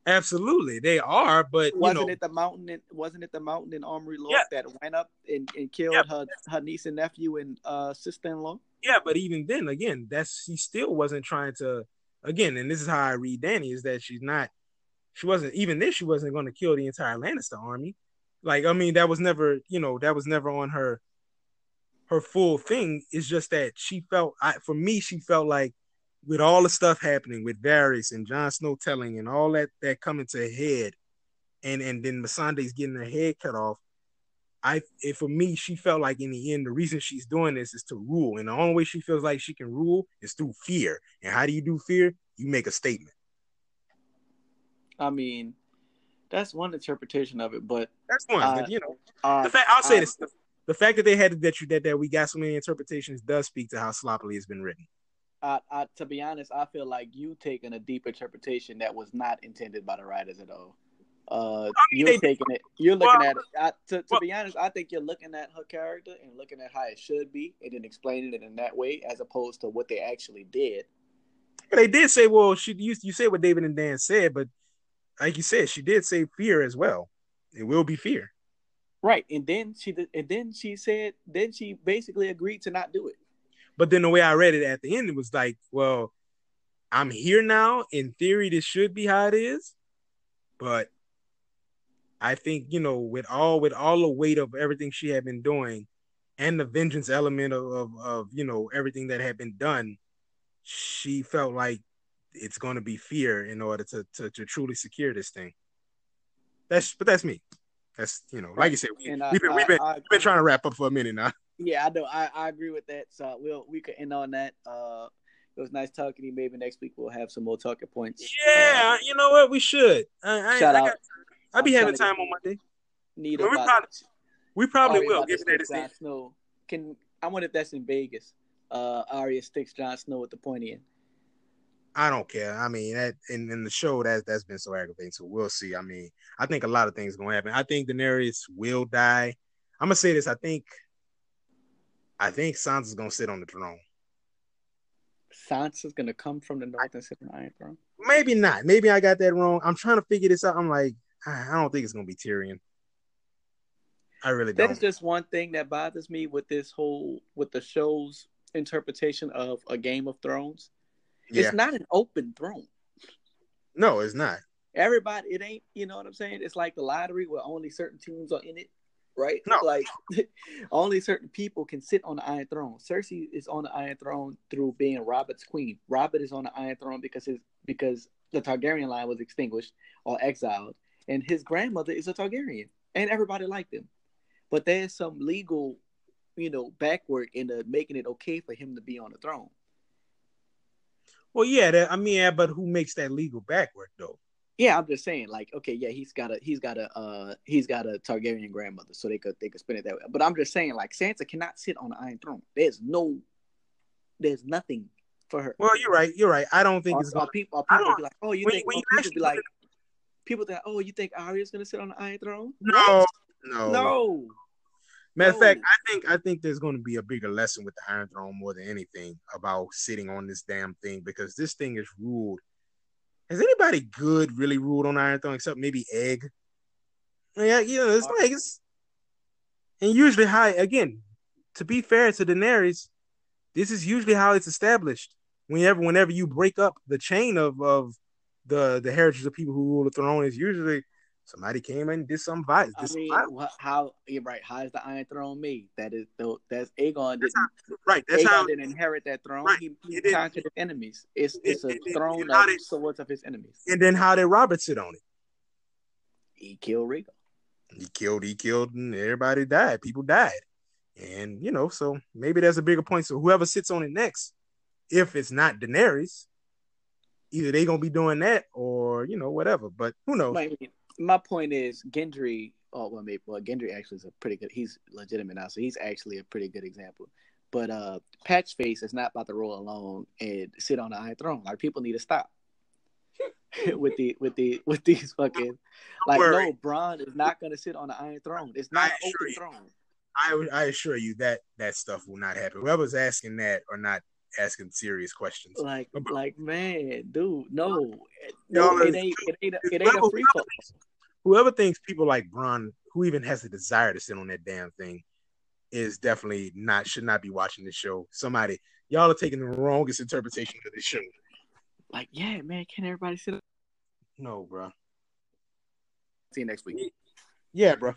B: Absolutely, they are, but
A: wasn't
B: know,
A: it the mountain? In, wasn't it the mountain in Amory Lorch yeah. that went up and, and killed yeah. her her niece and nephew and uh, sister in law?
B: Yeah, but even then, again, that's she still wasn't trying to. Again, and this is how I read Dany is that she's not. She wasn't even this. She wasn't going to kill the entire Lannister army. Like I mean, that was never you know that was never on her her full thing. is just that she felt. I for me, she felt like with all the stuff happening with Varys and Jon Snow telling and all that that coming to a head, and and then Missandei's getting her head cut off. I for me, she felt like in the end, the reason she's doing this is to rule, and the only way she feels like she can rule is through fear. And how do you do fear? You make a statement.
A: I mean, that's one interpretation of it, but
B: that's one. Uh, but, you know, uh, the fact I'll say uh, this: the, the, fact that they had to that you that that we got so many interpretations does speak to how sloppily it's been written.
A: I, I, to be honest, I feel like you taking a deep interpretation that was not intended by the writers at all. Uh, you're taking it. You're looking well, at it. I, to, to well, be honest, I think you're looking at her character and looking at how it should be, and then explaining it in that way, as opposed to what they actually did.
B: They did say, well, she you you say what David and Dan said, but like you said, she did say fear as well. It will be fear.
A: Right, and then she and then she said, then she basically agreed to not do it.
B: But then the way I read it at the end, it was like, well, I'm here now. In theory, this should be how it is. But I think, you know, with all with all the weight of everything she had been doing and the vengeance element of, of, of you know, everything that had been done, she felt like it's going to be fear in order to, to, to truly secure this thing. That's but that's me. That's you know, like you said, we, have been, we've been, I, we've been trying to wrap up for a minute now.
A: Yeah, I know. I, I agree with that. So we'll we could end on that. Uh, it was nice talking to you. Maybe next week we'll have some more talking points.
B: Yeah, uh, you know what? We should. I, I, shout I out. Got, I'll be having time on Monday. Need we probably, we probably will. Given that
A: Jon Snow. Can I wonder if that's in Vegas? Uh, Arya sticks Jon Snow with the pointy end.
B: I don't care. I mean, that in, in the show that that's been so aggravating. So we'll see. I mean, I think a lot of things gonna happen. I think Daenerys will die. I'm gonna say this. I think, I think Sansa's gonna sit on the throne.
A: Sansa's gonna come from the north and sit on the Iron Throne.
B: Maybe not. Maybe I got that wrong. I'm trying to figure this out. I'm like, I don't think it's gonna be Tyrion. I really don't.
A: That's just one thing that bothers me with this whole with the show's interpretation of a Game of Thrones. Yeah. It's not an open throne.
B: No, it's not.
A: Everybody, it ain't. You know what I'm saying? It's like the lottery where only certain teams are in it, right?
B: No, *laughs*
A: like *laughs* only certain people can sit on the Iron Throne. Cersei is on the Iron Throne through being Robert's queen. Robert is on the Iron Throne because his because the Targaryen line was extinguished or exiled, and his grandmother is a Targaryen, and everybody liked him. But there's some legal, you know, backward into making it okay for him to be on the throne.
B: Well, yeah, that, I mean, yeah, but who makes that legal backward though?
A: Yeah, I'm just saying, like, okay, yeah, he's got a he's got a uh he's got a Targaryen grandmother, so they could they could spin it that way. But I'm just saying, like, Sansa cannot sit on the Iron Throne. There's no, there's nothing for her.
B: Well, you're right. You're right. I don't think
A: or,
B: it's gonna,
A: people. people be like, oh, you when, think? When you people be like, people think, oh, you think Arya's gonna sit on the Iron Throne?
B: No, no,
A: no.
B: Matter of fact, I think I think there's going to be a bigger lesson with the Iron Throne more than anything about sitting on this damn thing because this thing is ruled. Has anybody good really ruled on Iron Throne except maybe Egg? Yeah, you know, it's uh, like it's and usually how again, to be fair to Daenerys, this is usually how it's established. Whenever whenever you break up the chain of of the the heritage of people who rule the throne, is usually Somebody came and did some violence.
A: I mean, how you're right? How is the Iron Throne made? That is that's Aegon.
B: That's how, right. That's
A: Aegon
B: how
A: didn't inherit that throne. Right. He, he conquered his enemies. It's it's a throne of they, swords of his enemies.
B: And then how did Robert sit on it?
A: He killed Rhaegar.
B: He killed. He killed, and everybody died. People died, and you know, so maybe there's a bigger point. So whoever sits on it next, if it's not Daenerys, either they gonna be doing that or you know whatever. But who knows?
A: My point is Gendry. Oh well, maybe well Gendry actually is a pretty good. He's legitimate now, so he's actually a pretty good example. But uh, Patchface is not about to roll alone and sit on the Iron Throne. Like people need to stop *laughs* with the with the with these fucking like no, Bronn is not going to sit on the Iron Throne. It's not open
B: you,
A: throne.
B: I I assure you that that stuff will not happen. Whoever's asking that or not asking serious questions.
A: Like, like, man, dude, no, no, it ain't, it ain't, a, it ain't a free fall.
B: Whoever thinks people like Bronn, who even has the desire to sit on that damn thing, is definitely not should not be watching this show. Somebody, y'all are taking the wrongest interpretation of this show.
A: Like, yeah, man, can everybody sit?
B: No, bro.
A: See you next week.
B: Yeah, bro.